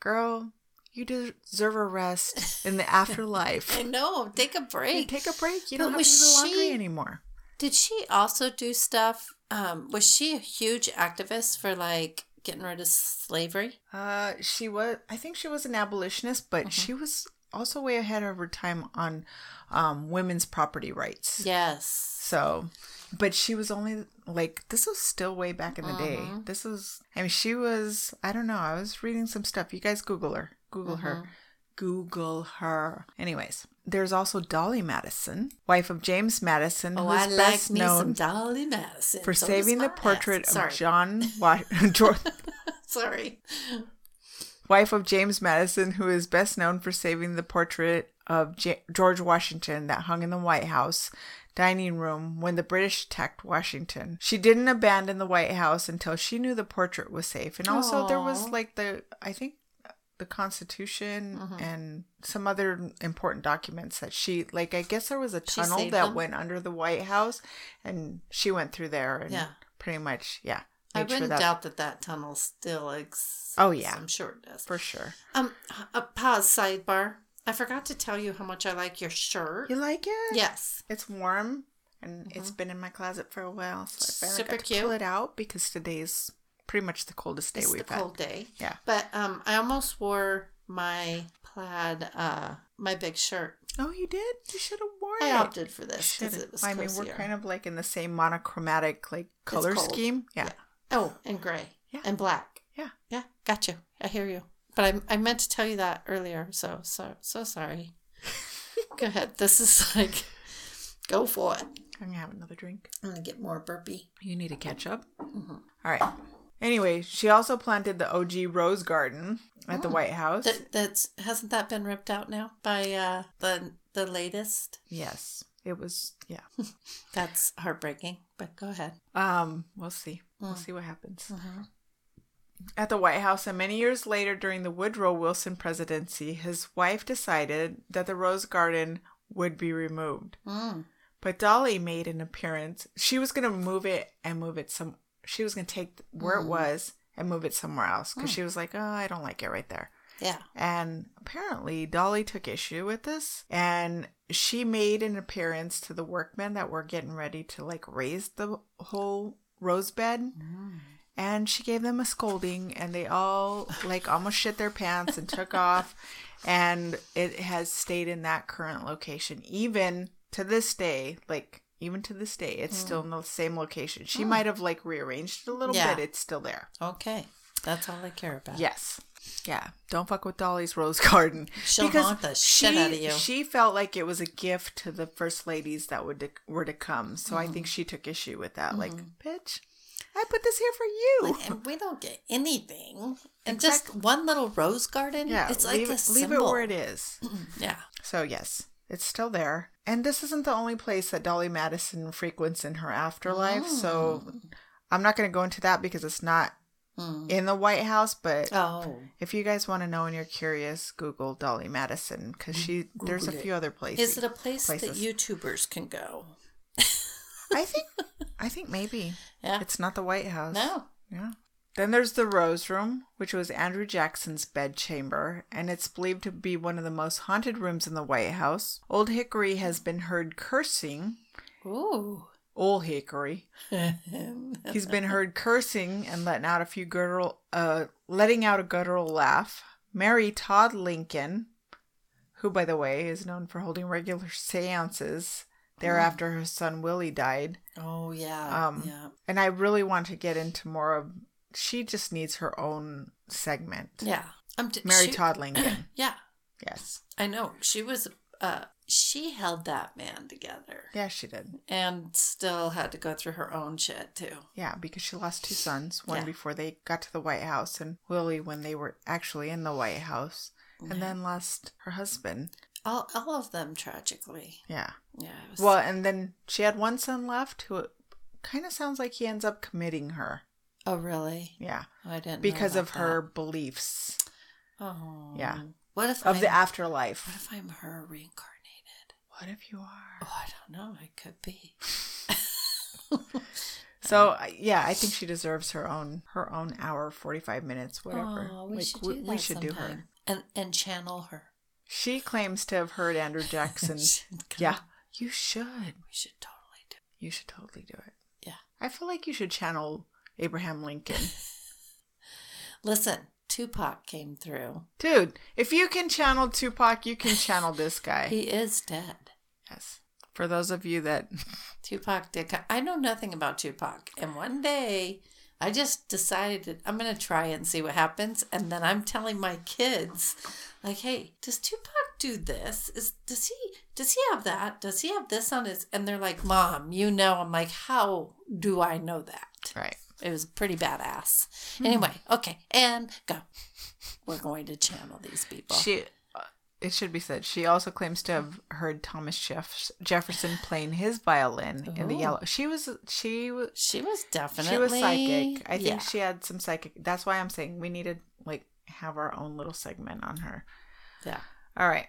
Girl, you deserve a rest *laughs* in the afterlife. I know. Take a You break. take a break. You But don't have to do the laundry she- anymore. Did she also do stuff? Um, was she a huge activist for like getting rid of slavery? Uh, she was. I think she was an abolitionist, but Mm-hmm. she was also way ahead of her time on um, women's property rights. Yes. So, but she was only like this was still way back in the day. Mm-hmm. This was. I mean, she was. I don't know. I was reading some stuff. You guys Google her. Google Mm-hmm. her. Google her. Anyways, there's also Dolley Madison, wife of James Madison, Oh, who's I like best some known Dolley Madison for So saving the portrait. Sorry. of John Wa-. *laughs* *laughs* Sorry. Wife of James Madison, who is best known for saving the portrait of J- George Washington that hung in the White House dining room when the British attacked Washington. She didn't abandon the White House until she knew the portrait was safe. And also, there was like the, I think, the Constitution Mm-hmm. and some other important documents that she, like, I guess there was a tunnel that them? went under the White House and she went through there and Yeah. pretty much, yeah. I wouldn't doubt that that tunnel still exists. Oh, yeah. I'm sure it does. For sure. Um, a pause sidebar. I forgot to tell you how much I like your shirt. You like it? Yes. It's warm and it's been in my closet for a while, so I finally Mm-hmm. Super got to pull it out because today's pretty much the coldest day It's the we've had. cold day. Yeah. But um, I almost wore my plaid, uh, my big shirt. Oh, you did? You should have worn I it. I opted for this because it was I mean, we're kind of like in the same monochromatic like color scheme. Yeah. Oh, and gray. Yeah. And black. Yeah. Yeah. Got you. I hear you. But I, I meant to tell you that earlier. So, so, so sorry. *laughs* Go ahead. This is like, go for it. I'm gonna have another drink. I'm to get more burpee. You need to catch up. Mm-hmm. All right. Anyway, she also planted the OG rose garden at the White House. That, that's, hasn't that been ripped out now by uh, the, the latest? yes, it was. Yeah. *laughs* That's heartbreaking, but go ahead. Um, we'll see. Mm. We'll see what happens. Mm-hmm. At the White House, and many years later during the Woodrow Wilson presidency, his wife decided that the rose garden would be removed. Mm. But Dolley made an appearance. She was going to move it and move it some. She was going to take where Mm. it was and move it somewhere else because she was like, "Oh, I don't like it right there." Yeah. And apparently, Dolley took issue with this, and she made an appearance to the workmen that were getting ready to like raise the whole rose bed. Mm. And she gave them a scolding, and they all like almost shit their pants and took off. And it has stayed in that current location, even to this day. Like even to this day, it's still mm. in the same location. She hmm. might have like rearranged it a little Yeah. bit. It's still there. Okay. That's all I care about. Yes. Yeah. Don't fuck with Dolley's rose *laughs* garden. She'll haunt the shit she, out of you. She felt like it was a gift to the first ladies that would were to come. So Mm. I think she took issue with that. Like, Mm-hmm. bitch, I put this here for you. And we don't get anything. And just one little rose garden. yeah. It's like leave, a it, leave it where it is. *clears throat* Yeah. So yes, it's still there. And this isn't the only place that Dolley Madison frequents in her afterlife. So Mm. I'm not going to go into that because it's not in the White House, but Oh. If you guys want to know and you're curious, Google Dolley Madison because she there's a Google it. few other places. Is it a place that. YouTubers can go? I think I think maybe Yeah. it's not the White House. No. Yeah. Then there's the Rose Room, which was Andrew Jackson's bedchamber, and it's believed to be one of the most haunted rooms in the White House. Old Hickory has been heard cursing Ooh. Old Hickory. *laughs* He's been heard cursing and letting out a few guttural, uh, letting out a guttural laugh. Mary Todd Lincoln, who, by the way, is known for holding regular seances thereafter her son Willie died. Oh yeah, Um, yeah, And I really want to get into more of. She just needs her own segment. yeah. I'm t- Mary she- Todd Lincoln. *clears throat* Yeah, yes. I know. She was. Uh, she held that man together, Yeah, she did. and still had to go through her own shit too. Yeah, because she lost two sons, one Yeah. before they got to the White House, and Willie when they were actually in the White House, and then lost her husband. All, all of them tragically. Yeah. Yeah. Was, Well, and then she had one son left who kind of sounds like he ends up committing her. oh really? Yeah. Oh, I didn't know Because of about her beliefs. Oh. Yeah. What if of I'm, the afterlife? What if I'm her reincarnated? What if you are? Oh, I don't know. It could be. *laughs* So yeah, I think she deserves her own her own hour, forty five minutes, whatever. Oh, we like should we, do we should do her. And and channel her. She claims to have heard Andrew *laughs* Jackson. Yeah, you should. We should totally do. You should totally do it. Yeah. I feel like you should channel Abraham Lincoln. *laughs* Listen, Tupac came through. Dude, if you can channel Tupac, you can channel *laughs* this guy. He is dead. yes. For those of you that *laughs* Tupac did. I know nothing about Tupac, and one day I just decided that I'm going to try and see what happens, and then I'm telling my kids, like, "Hey, does Tupac do this? Is does he does he have that? Does he have this on his?" And they're like, "Mom, you know." I'm like, "How do I know that?" Right. It was pretty badass. Anyway, okay, and go. *laughs* We're going to channel these people. She uh, it should be said she also claims to have heard Thomas Jeff- Jefferson playing his violin in the yellow. She was she was she was definitely she was psychic. I think yeah. she had some psychic. That's why I'm saying we needed like have our own little segment on her. yeah. All right.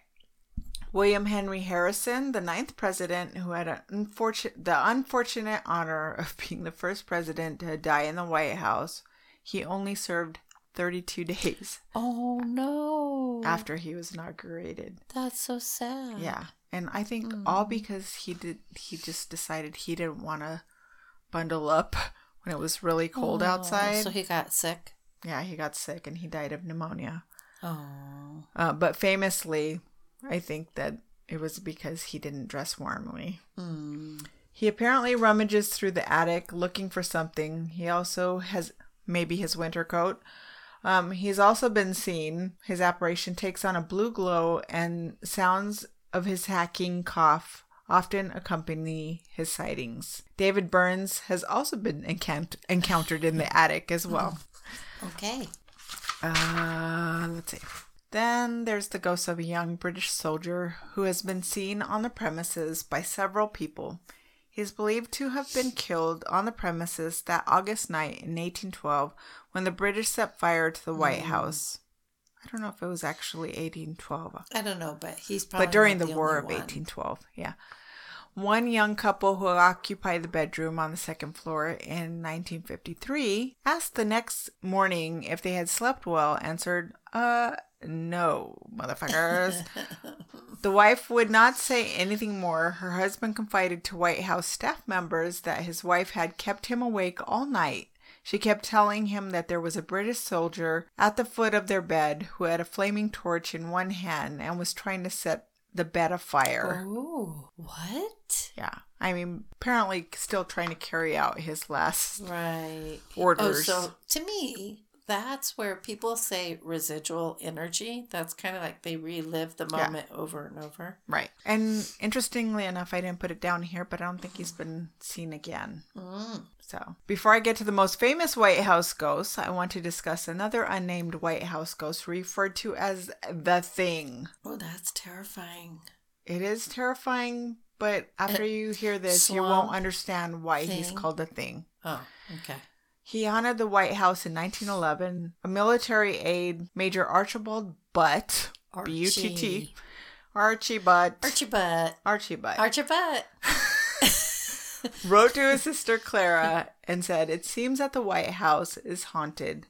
William Henry Harrison, the ninth president who had an unfortunate, the unfortunate honor of *laughs* being the first president to die in the White House, he only served 32 *laughs* days Oh no! after he was inaugurated. That's so sad. Yeah. And I think all because he did he just decided he didn't want to bundle up *laughs* when it was really cold Oh, outside. So he got sick. yeah, he got sick and he died of pneumonia. Oh. Uh, but famously, I think that it was because he didn't dress warmly. Hmm. He apparently rummages through the attic looking for something. He also has maybe his winter coat. Um, he's also been seen. His apparition takes on a blue glow, and sounds of his hacking cough often accompany his sightings. David Burns has also been encount- encountered in the attic as well. *laughs* Okay. Uh, let's see. Then there's the ghost of a young British soldier who has been seen on the premises by several people. He is believed to have been killed on the premises that August night in 1812 when the British set fire to the White hmm. House. I don't know if it was actually 1812, I don't know, but he's probably but during the, not War of one. 1812, yeah. One young couple who occupied the bedroom on the second floor in 1953 asked the next morning if they had slept well, answered, uh, no, motherfuckers. *laughs* the wife would not say anything more. Her husband confided to White House staff members that his wife had kept him awake all night. She kept telling him that there was a British soldier at the foot of their bed who had a flaming torch in one hand and was trying to set the bed afire. Oh, what? Yeah. I mean, apparently still trying to carry out his last. Right. Orders. Oh, so to me, that's where people say residual energy. That's kind of like they relive the Yeah. moment over and over. Right. And interestingly enough, I didn't put it down here, but I don't think he's been seen again. Mm. So, before I get to the most famous White House ghost, I want to discuss another unnamed White House ghost referred to as the Thing. Oh, that's terrifying. It is terrifying, but after you hear this, you won't understand why he's called the Thing. Oh, okay. He honored the White House in 1911. A military aide, Major Archibald Butt, B U T T, Archie Butt, Archie Butt. Archie Butt, Archie Butt. *laughs* wrote to his sister Clara and said, "It seems that the White House is haunted.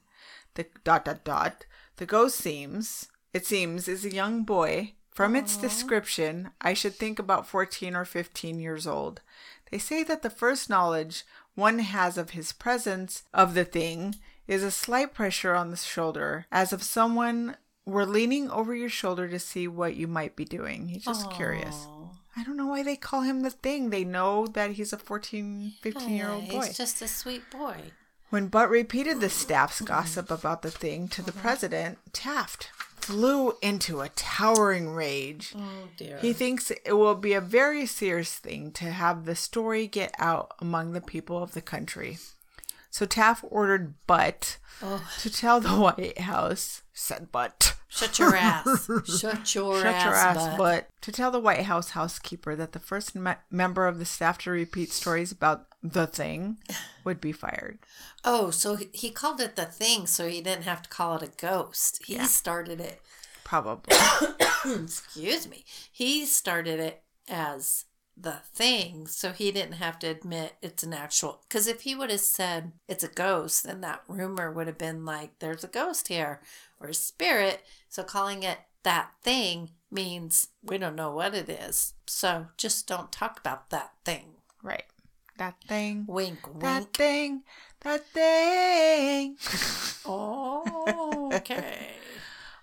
The dot dot dot. The ghost seems it seems is a young boy. From its description, I should think about fourteen or fifteen years old. They say that the first knowledge one has of his presence of the thing is a slight pressure on the shoulder, as if someone were leaning over your shoulder to see what you might be doing. He's just curious. I don't know why they call him the thing. They know that he's a 14, 15 year old boy. He's just a sweet boy. When Butt repeated the staff's gossip about the thing to the president, Taft flew into a towering rage. Oh dear. He thinks it will be a very serious thing to have the story get out among the people of the country. So Taft ordered Butt Oh. to tell the White House, said Butt. Shut your *laughs* ass. Shut your Shut ass. your ass, butt. Butt. To tell the White House housekeeper that the first me- member of the staff to repeat stories about the thing would be fired. Oh, so he- he called it the thing, so he didn't have to call it a ghost. He Yeah. started it. Probably. *coughs* Excuse me. He started it as the thing, so he didn't have to admit it's an actual. Because if he would have said it's a ghost, then that rumor would have been like, "There's a ghost here" or a spirit. So calling it that thing means we don't know what it is. So just don't talk about that thing. right. That thing. Wink, wink That thing. That thing. Oh, *laughs* okay.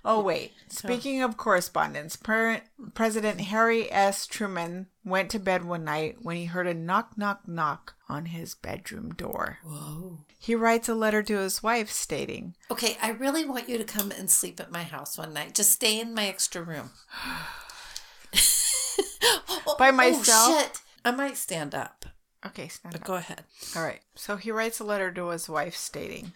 Oh, wait. Speaking of correspondence, per- President Harry S. Truman went to bed one night when he heard a knock, knock, knock on his bedroom door. Whoa. He writes a letter to his wife stating, Okay, I really want you to come and sleep at my house one night. Just stay in my extra room. *sighs* Oh, By oh, myself? shit. I might stand up. Okay, stand But up. go ahead. All right. So he writes a letter to his wife stating,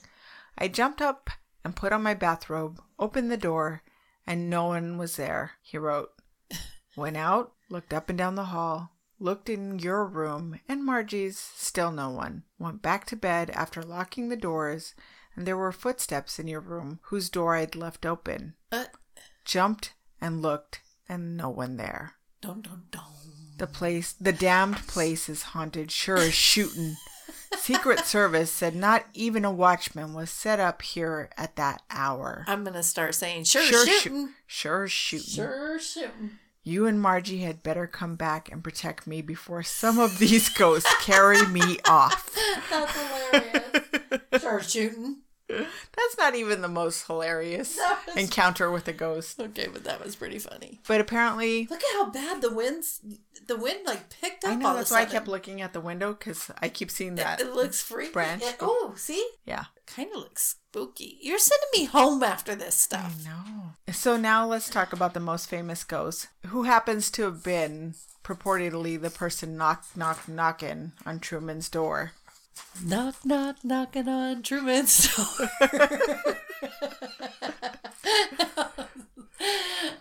I jumped up and put on my bathrobe, opened the door, and no one was there. He wrote, *laughs* Went out, looked up and down the hall, looked in your room and Margie's, still no one. Went back to bed after locking the doors, and there were footsteps in your room whose door I'd left open. Uh, Jumped and looked, and no one there. dun, dun, dun. The place, the damned place is haunted, sure as shootin'. Secret Service said not even a watchman was set up here at that hour. I'm going to start saying, sure, Sure shooting. shoo- sure shootin'. Sure shooting. You and Margie had better come back and protect me before some of these ghosts carry me off. *laughs* That's hilarious. sure shooting. *laughs* That's not even the most hilarious *laughs* was- encounter with a ghost. Okay, but that was pretty funny. But apparently, Look at how bad the wind's. The wind like picked up. I know that's why I kept looking at the window because I keep seeing that. It looks freaky. branch. It- oh, see, Yeah. kind of looks spooky. You're sending me home after this stuff. No. So now let's talk about the most famous ghost, who happens to have been purportedly the person knock knock knocking on Truman's door. Knock, knock, knocking on Truman's door. *laughs*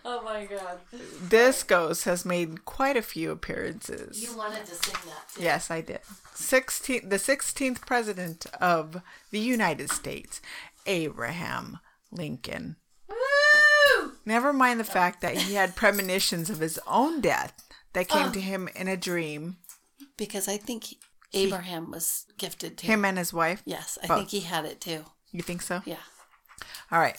oh my god. This ghost has made quite a few appearances. You wanted to sing that too. Yes, I did. 16, the 16th president of the United States, Abraham Lincoln. Woo! Never mind the fact that he had premonitions of his own death that came Oh. to him in a dream. Because I think he- Abraham was gifted too. Him and his wife. Yes, I Both. think he had it too. You think so? Yeah. All right.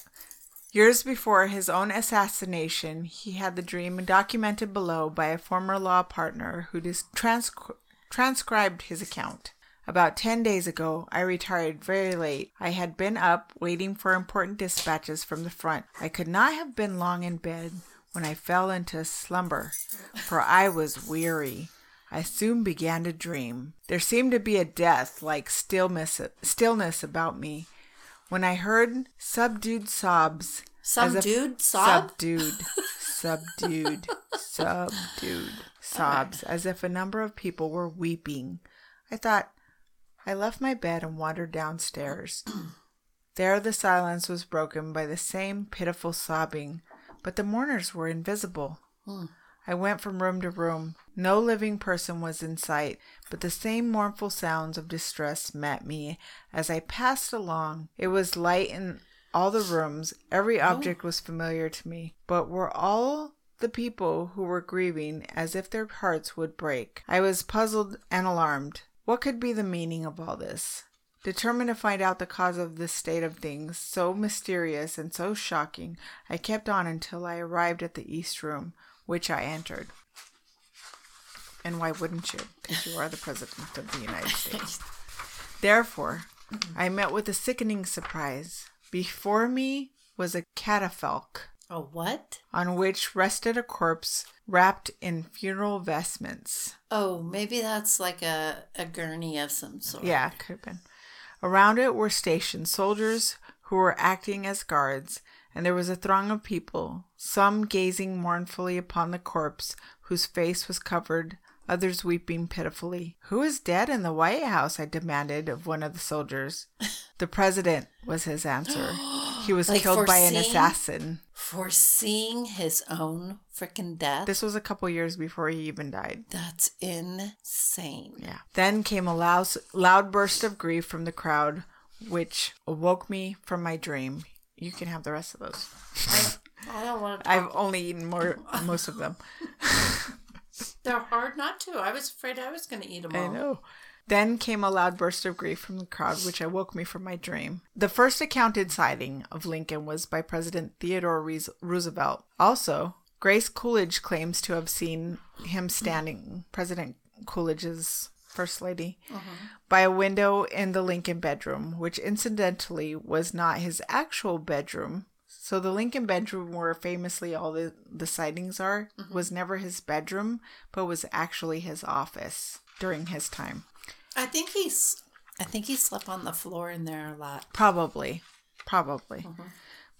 Years before his own assassination, he had the dream documented below by a former law partner who transcri- transcribed his account. About 10 days ago, I retired very late. I had been up waiting for important dispatches from the front. I could not have been long in bed when I fell into slumber, for I was weary. I soon began to dream. There seemed to be a death like stillness, stillness about me when I heard subdued sobs. Subdued as if- sob? Subdued, subdued, *laughs* subdued sobs, as if a number of people were weeping. I thought, I left my bed and wandered downstairs. *clears throat* There the silence was broken by the same pitiful sobbing, but the mourners were invisible. Hmm. I went from room to room. No living person was in sight, but the same mournful sounds of distress met me as I passed along. It was light in all the rooms. Every oh. object was familiar to me, but were all the people who were grieving as if their hearts would break. I was puzzled and alarmed. What could be the meaning of all this? Determined to find out the cause of this state of things, so mysterious and so shocking, I kept on until I arrived at the east room, which I entered. And why wouldn't you? Because you are the president of the United *laughs* States. Therefore, I met with a sickening surprise. Before me was a catafalque A what? on which rested a corpse wrapped in funeral vestments. Oh, maybe that's like a, a gurney of some sort. Yeah, could have been. Around it were stationed soldiers who were acting as guards, and there was a throng of people, some gazing mournfully upon the corpse, whose face was covered, others weeping pitifully. Who is dead in the White House? I demanded of one of the soldiers. *laughs* The president was his answer. *gasps* He was Like killed by an assassin. Foreseeing his own freaking death. This was a couple years before he even died. That's insane. Yeah. Then came a loud, loud burst of grief from the crowd, which awoke me from my dream. You can have the rest of those. I don't want to. *laughs* I've only eaten more, most of them. *laughs* They're hard not to. I was afraid I was going to eat them all. I know. Then came a loud burst of grief from the crowd, which awoke me from my dream. The first accounted sighting of Lincoln was by President Theodore Roosevelt. Also, Grace Coolidge claims to have seen him standing, President Coolidge's first lady, uh-huh. by a window in the Lincoln bedroom, which incidentally was not his actual bedroom. So the Lincoln bedroom, where famously all the, the sightings are, mm-hmm. was never his bedroom, but was actually his office during his time. I think he's. I think he slept on the floor in there a lot. Probably, probably, mm-hmm.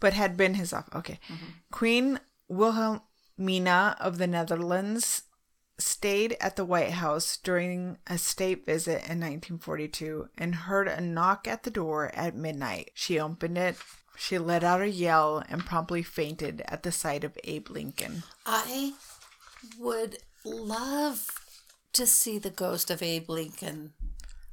but had been his office. Okay, mm-hmm. Queen Wilhelmina of the Netherlands stayed at the White House during a state visit in 1942 and heard a knock at the door at midnight. She opened it. She let out a yell and promptly fainted at the sight of Abe Lincoln. I would love to see the ghost of Abe Lincoln.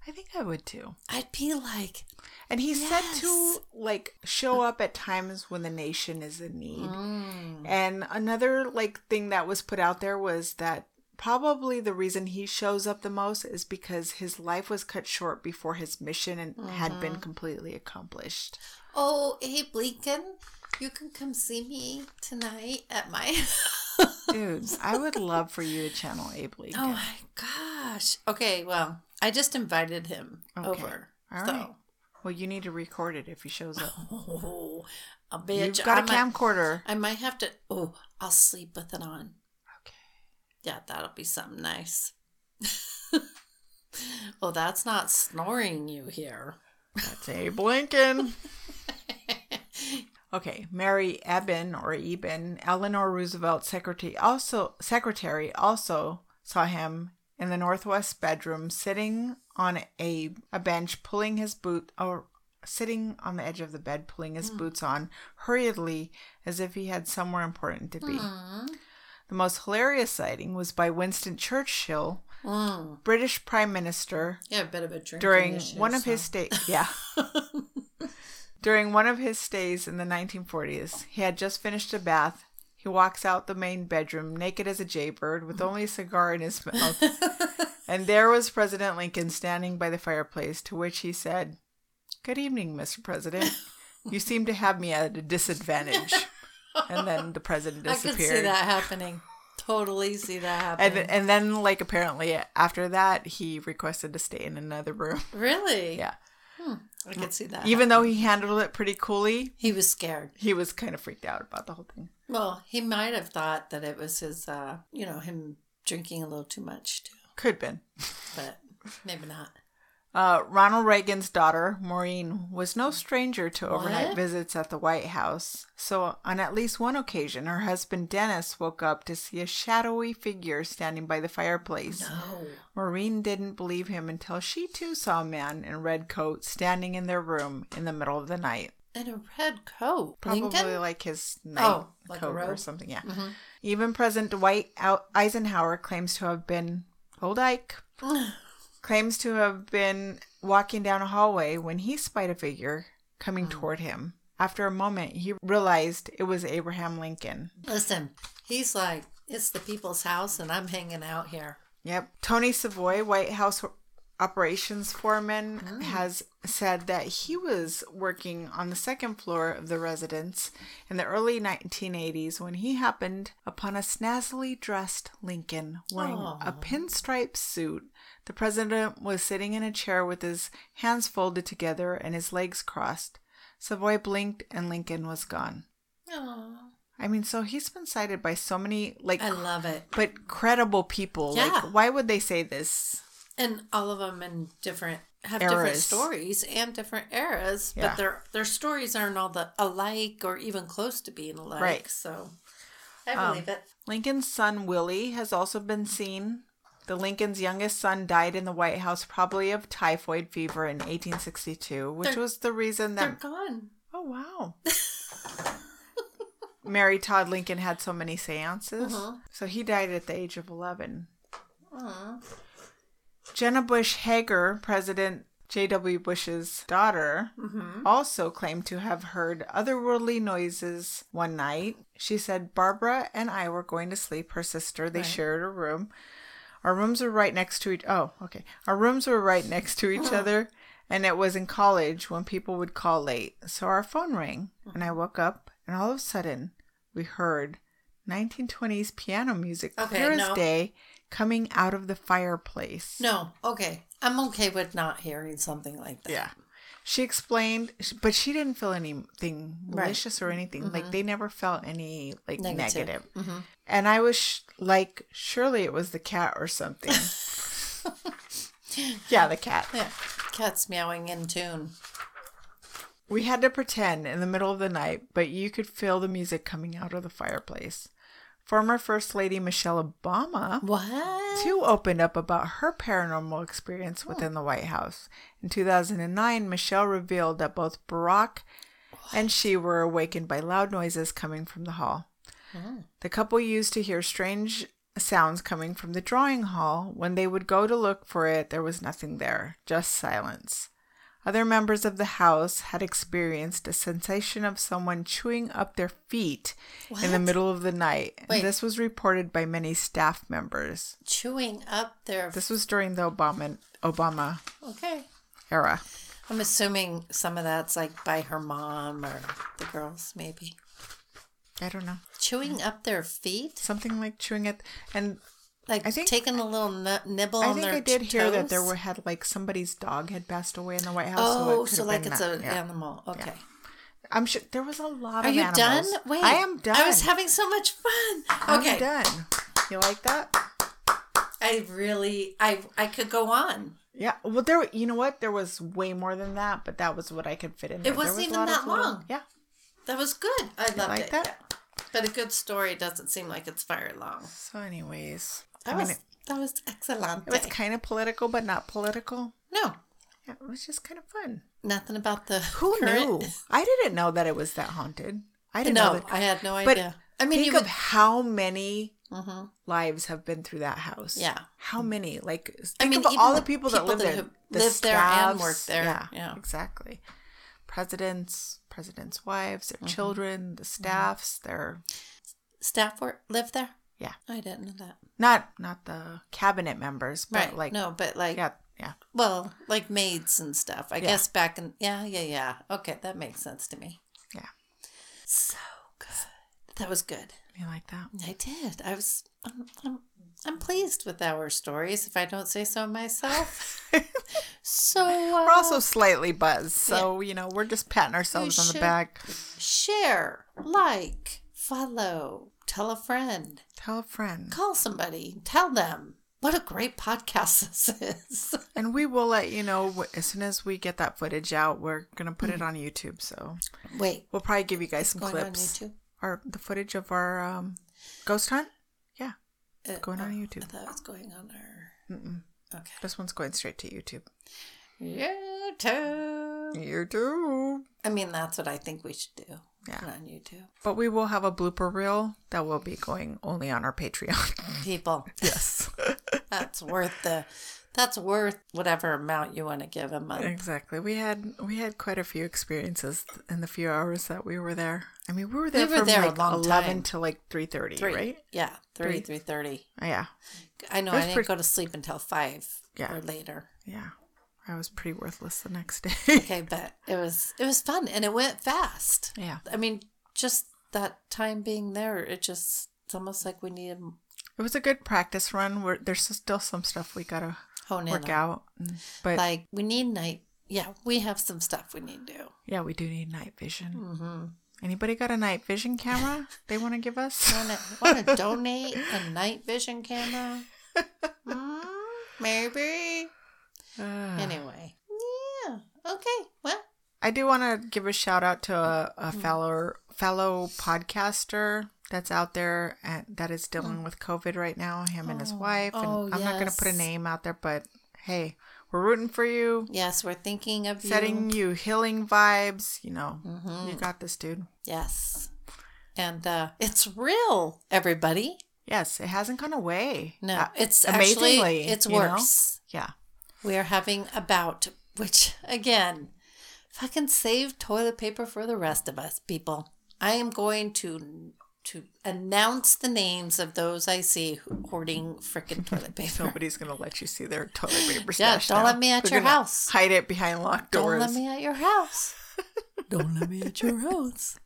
I think I would too. I'd be like, And he's said to like show up at times when the nation is in need. Mm. And another like thing that was put out there was that probably the reason he shows up the most is because his life was cut short before his mission and had been mm-hmm. completely accomplished. "Oh, Abe Lincoln, you can come see me tonight at my." *laughs* Dude, I *laughs* would love for you to channel Abe Lincoln. oh my gosh. Okay, well, I just invited him Okay. over. All so, right. Well, you need to record it if he shows up. *laughs* oh, a bitch. You've got a I might- camcorder. I might have to. Oh, I'll sleep with it on. Yeah, that'll be something nice. *laughs* well, that's not snoring you here. That's Abe Lincoln. *laughs* Okay, Mary Eben or Eben, Eleanor Roosevelt's secretary, also secretary, also saw him in the northwest bedroom, sitting on a a bench, pulling his boot or sitting on the edge of the bed, pulling his hmm. boots on hurriedly, as if he had somewhere important to be. Hmm. The most hilarious sighting was by Winston Churchill, Mm. British Prime Minister, Yeah, a bit of a during issue, one of so- his stays yeah. *laughs* During one of his stays in the 1940s he had just finished a bath. He walks out the main bedroom naked as a jaybird with only a cigar in his mouth. *laughs* And there was president lincoln standing by the fireplace to which he said good evening mr president. You seem to have me at a disadvantage and then the president disappeared. *laughs* I could see that happening. Totally see that and, happening. and then like apparently after that he requested to stay in another room *laughs* really? yeah I could see that. even though he handled it pretty coolly, he was scared. he was kind of freaked out about the whole thing. Well, he might have thought that it was his, uh, you know, him drinking a little too much too, Could have been. but maybe not. Uh, Ronald Reagan's daughter, Maureen, was no stranger to overnight What? visits at the White House. So, on at least one occasion, her husband Dennis woke up to see a shadowy figure standing by the fireplace. No. Maureen didn't believe him until she too saw a man in a red coat standing in their room in the middle of the night. In a red coat. Probably Lincoln? like his night Oh, like coat or something, yeah. Even President Dwight Eisenhower claims to have been old Ike *laughs* claims to have been walking down a hallway when he spied a figure coming hmm. toward him. After a moment, he realized it was Abraham Lincoln. Listen, he's like, it's the people's house and I'm hanging out here. Yep. Tony Savoy, White House operations foreman hmm. has said that he was working on the second floor of the residence in the early 1980s when he happened upon a snazzily dressed Lincoln wearing a pinstripe suit. The president was sitting in a chair with his hands folded together and his legs crossed. Savoy blinked and Lincoln was gone. Aw. I mean, so he's been cited by so many like I love it. but credible people. Yeah. Like why would they say this? And all of them in different have different stories and different eras, Yeah. but their their stories aren't all the alike or even close to being alike. Right. Um, So I believe it. Lincoln's son Willie has also been seen. The Lincoln's youngest son died in the White House, probably of typhoid fever in 1862, which They're- was the reason that. They're gone. Oh wow! *laughs* Mary Todd Lincoln had so many seances, Uh-huh. so he died at the age of 11. Aw. Jenna Bush Hager, President J.W. Bush's daughter, Mm-hmm. also claimed to have heard otherworldly noises one night. She said Barbara and I were going to sleep. Her sister, they Right. shared a room. Our rooms were right next to each. Oh, okay. Our rooms were right next to each uh-huh. other, and it was in college when people would call late. So our phone rang, and I woke up, and all of a sudden we heard 1920s piano music, Okay, clear as no. day, coming out of the fireplace. No, okay. I'm okay with not hearing something like that. Yeah. She explained, but she didn't feel anything Right. malicious or anything. Like mm-hmm. they never felt any like Negative. negative. Mm-hmm. And I was sh- like, surely it was the cat or something. *laughs* *laughs* yeah, the cat. Yeah. Cats meowing in tune. We had to pretend in the middle of the night, but you could feel the music coming out of the fireplace. Former First Lady Michelle Obama What? too opened up about her paranormal experience hmm. within the White House. In 2009, Michelle revealed that both Barack and she were awakened by loud noises coming from the hall. Hmm. The couple used to hear strange sounds coming from the drawing hall. When they would go to look for it, there was nothing there, just silence. Other members of the house had experienced a sensation of someone chewing up their feet in the middle of the night. And this was reported by many staff members. Chewing up their. This was during the Obama Obama Okay. era. I'm assuming some of that's like by her mom or the girls, maybe. I don't know. Chewing up their feet? Something like chewing it and Like I think- taking a little n- nibble I on think their I did hear that there were had like somebody's dog had passed away in the White House. Oh, it so like it's an Yeah. animal. Okay. I'm sure there was a lot Are of Are you animals. done? Wait. I am done. I was having so much fun. I'm Okay. done. You like that? I really I I could go on. Yeah. Well, there. You know what? There was way more than that, but that was what I could fit in. There. There wasn't was even that little- long. Yeah. That was good. I loved like it. that? yeah. But a good story doesn't seem like it's very long. So, anyways, That I mean, was it, that was excellent. it was kind of political, but not political. no, Yeah, it was just kind of fun. nothing about the Who current- knew? I didn't know that it was that haunted. I didn't No, know that. I had no idea. But. I mean, think would. of how many Mhm. lives have been through that house. Yeah. How many? Like, think I mean, of all the the people that people live there. the lived there and worked there. Yeah, Yeah. exactly. Presidents, presidents' wives, Mm-hmm. their children, the staffs. Their staff work live there. yeah, I didn't know that. Not not the cabinet members, but Right. like no, but like yeah, yeah. well, like maids and stuff. I Yeah. guess back in yeah, yeah, yeah. Okay, that makes sense to me. Yeah. So good. That was good. You like that? I did. I was. I'm, I'm, I'm pleased with our stories, if I don't say so myself. *laughs* so uh, We're also slightly buzzed, so you know we're just patting ourselves on the back. share, like, follow, tell a friend, Tell a friend, call somebody, tell them what a great podcast *laughs* this is. and we will let you know as soon as we get that footage out. We're gonna put Mm. it on YouTube, so Wait, we'll probably give you guys some going clips. on YouTube. Our the footage of our um, ghost hunt. Yeah, Uh, going on oh, YouTube. I thought it was going on our. Mm-mm. Okay. This one's going straight to YouTube. YouTube. YouTube. I mean, that's what I think we should do. Yeah. On YouTube. But we will have a blooper reel that will be going only on our Patreon. *laughs* People, yes. *laughs* that's worth the. That's worth whatever amount you want to give a month. exactly. We had we had quite a few experiences in the few hours that we were there. I mean, we were there were from there a like long eleven time. to like three thirty, right? Yeah, three, Three. thirty. Yeah. I know I didn't pretty- go to sleep until five Yeah. or later. Yeah. I was pretty worthless the next day. Okay, *laughs* but it was it was fun and it went fast. yeah. I mean, just that time being there, it just it's almost like we needed It was a good practice run. We're, there's still some stuff we gotta hone work out, but Like we need night. Yeah, we have some stuff we need to do. yeah, we do need night vision. Mm-hmm. Anybody got a night vision camera *laughs* they want to give us? Want to want to donate a night vision camera? *laughs* Mm, maybe. Uh, Anyway, yeah. Okay. Well, I do want to give a shout out to a, a Mm. fellow fellow podcaster that's out there and that is dealing with COVID right now. Him and his Oh. wife, and Oh, I'm not going to put a name out there, but hey, we're rooting for you, yes, we're thinking of setting you. you healing vibes. You know, Mhm. you got this, dude. Yes, and uh, it's real, everybody. Yes, it hasn't gone away. No, Uh, it's actually amazingly, it's you know? worse. yeah. We are having a bout, which again, fucking save toilet paper for the rest of us, people. I am going to to announce the names of those I see hoarding frickin' *laughs* toilet paper. Nobody's gonna let you see their toilet paper Yeah, stash. don't now. let me at They're your house. Hide it behind locked doors. *laughs* Don't let me at your house. Don't let me at your house.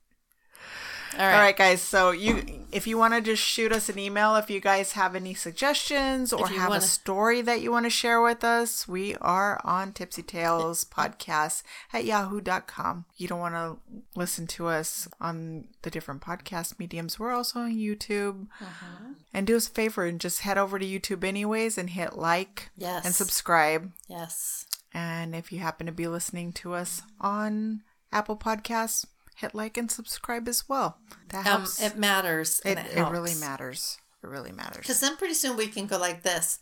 All right. All right, guys. So you, if you want to just shoot us an email, if you guys have any suggestions or have wanna- a story that you want to share with us, we are on Tipsy Tales *laughs* Podcast at yahoo.com. You don't want to listen to us on the different podcast mediums. We're also on YouTube. Uh-huh. And do us a favor and just head over to YouTube anyways and hit like Yes. and subscribe. Yes. And if you happen to be listening to us on Apple Podcasts, hit like and subscribe as well. That Um, helps. it matters. It, and it, helps. really matters. It really matters. Because then pretty soon we can go like this.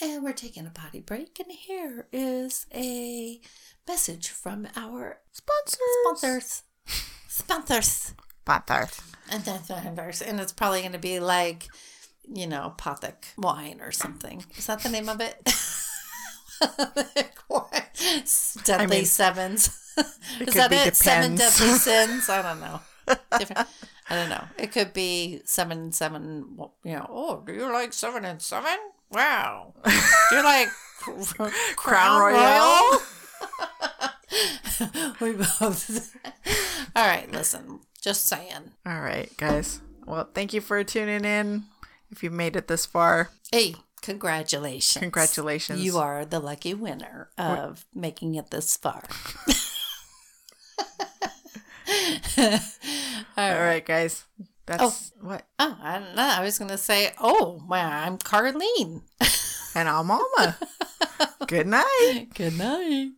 And we're taking a potty break. And here is a message from our Sponsors. sponsors. Sponsors. Sponsors. And sponsors. And it's probably going to be like, you know, Pothic wine or something. Is that the name of it? *laughs* *laughs* Deadly mean, Sevens. Is that be it? Seven deadly sins? I don't know. Different. *laughs* I don't know. It could be seven and seven. You know. Oh, do you like seven and seven? Wow. Do you like *laughs* Crown, Crown Royal? we both. All right. Listen. Just saying. All right, guys. Well, thank you for tuning in. If you made it this far, Hey, congratulations. Congratulations. You are the lucky winner of making it this far. *laughs* *laughs* All all right. right, guys. That's oh. what. Oh, I don't know. I was going to say, oh, well, I'm Carlene. And I'm Alma. *laughs* Good night. Good night.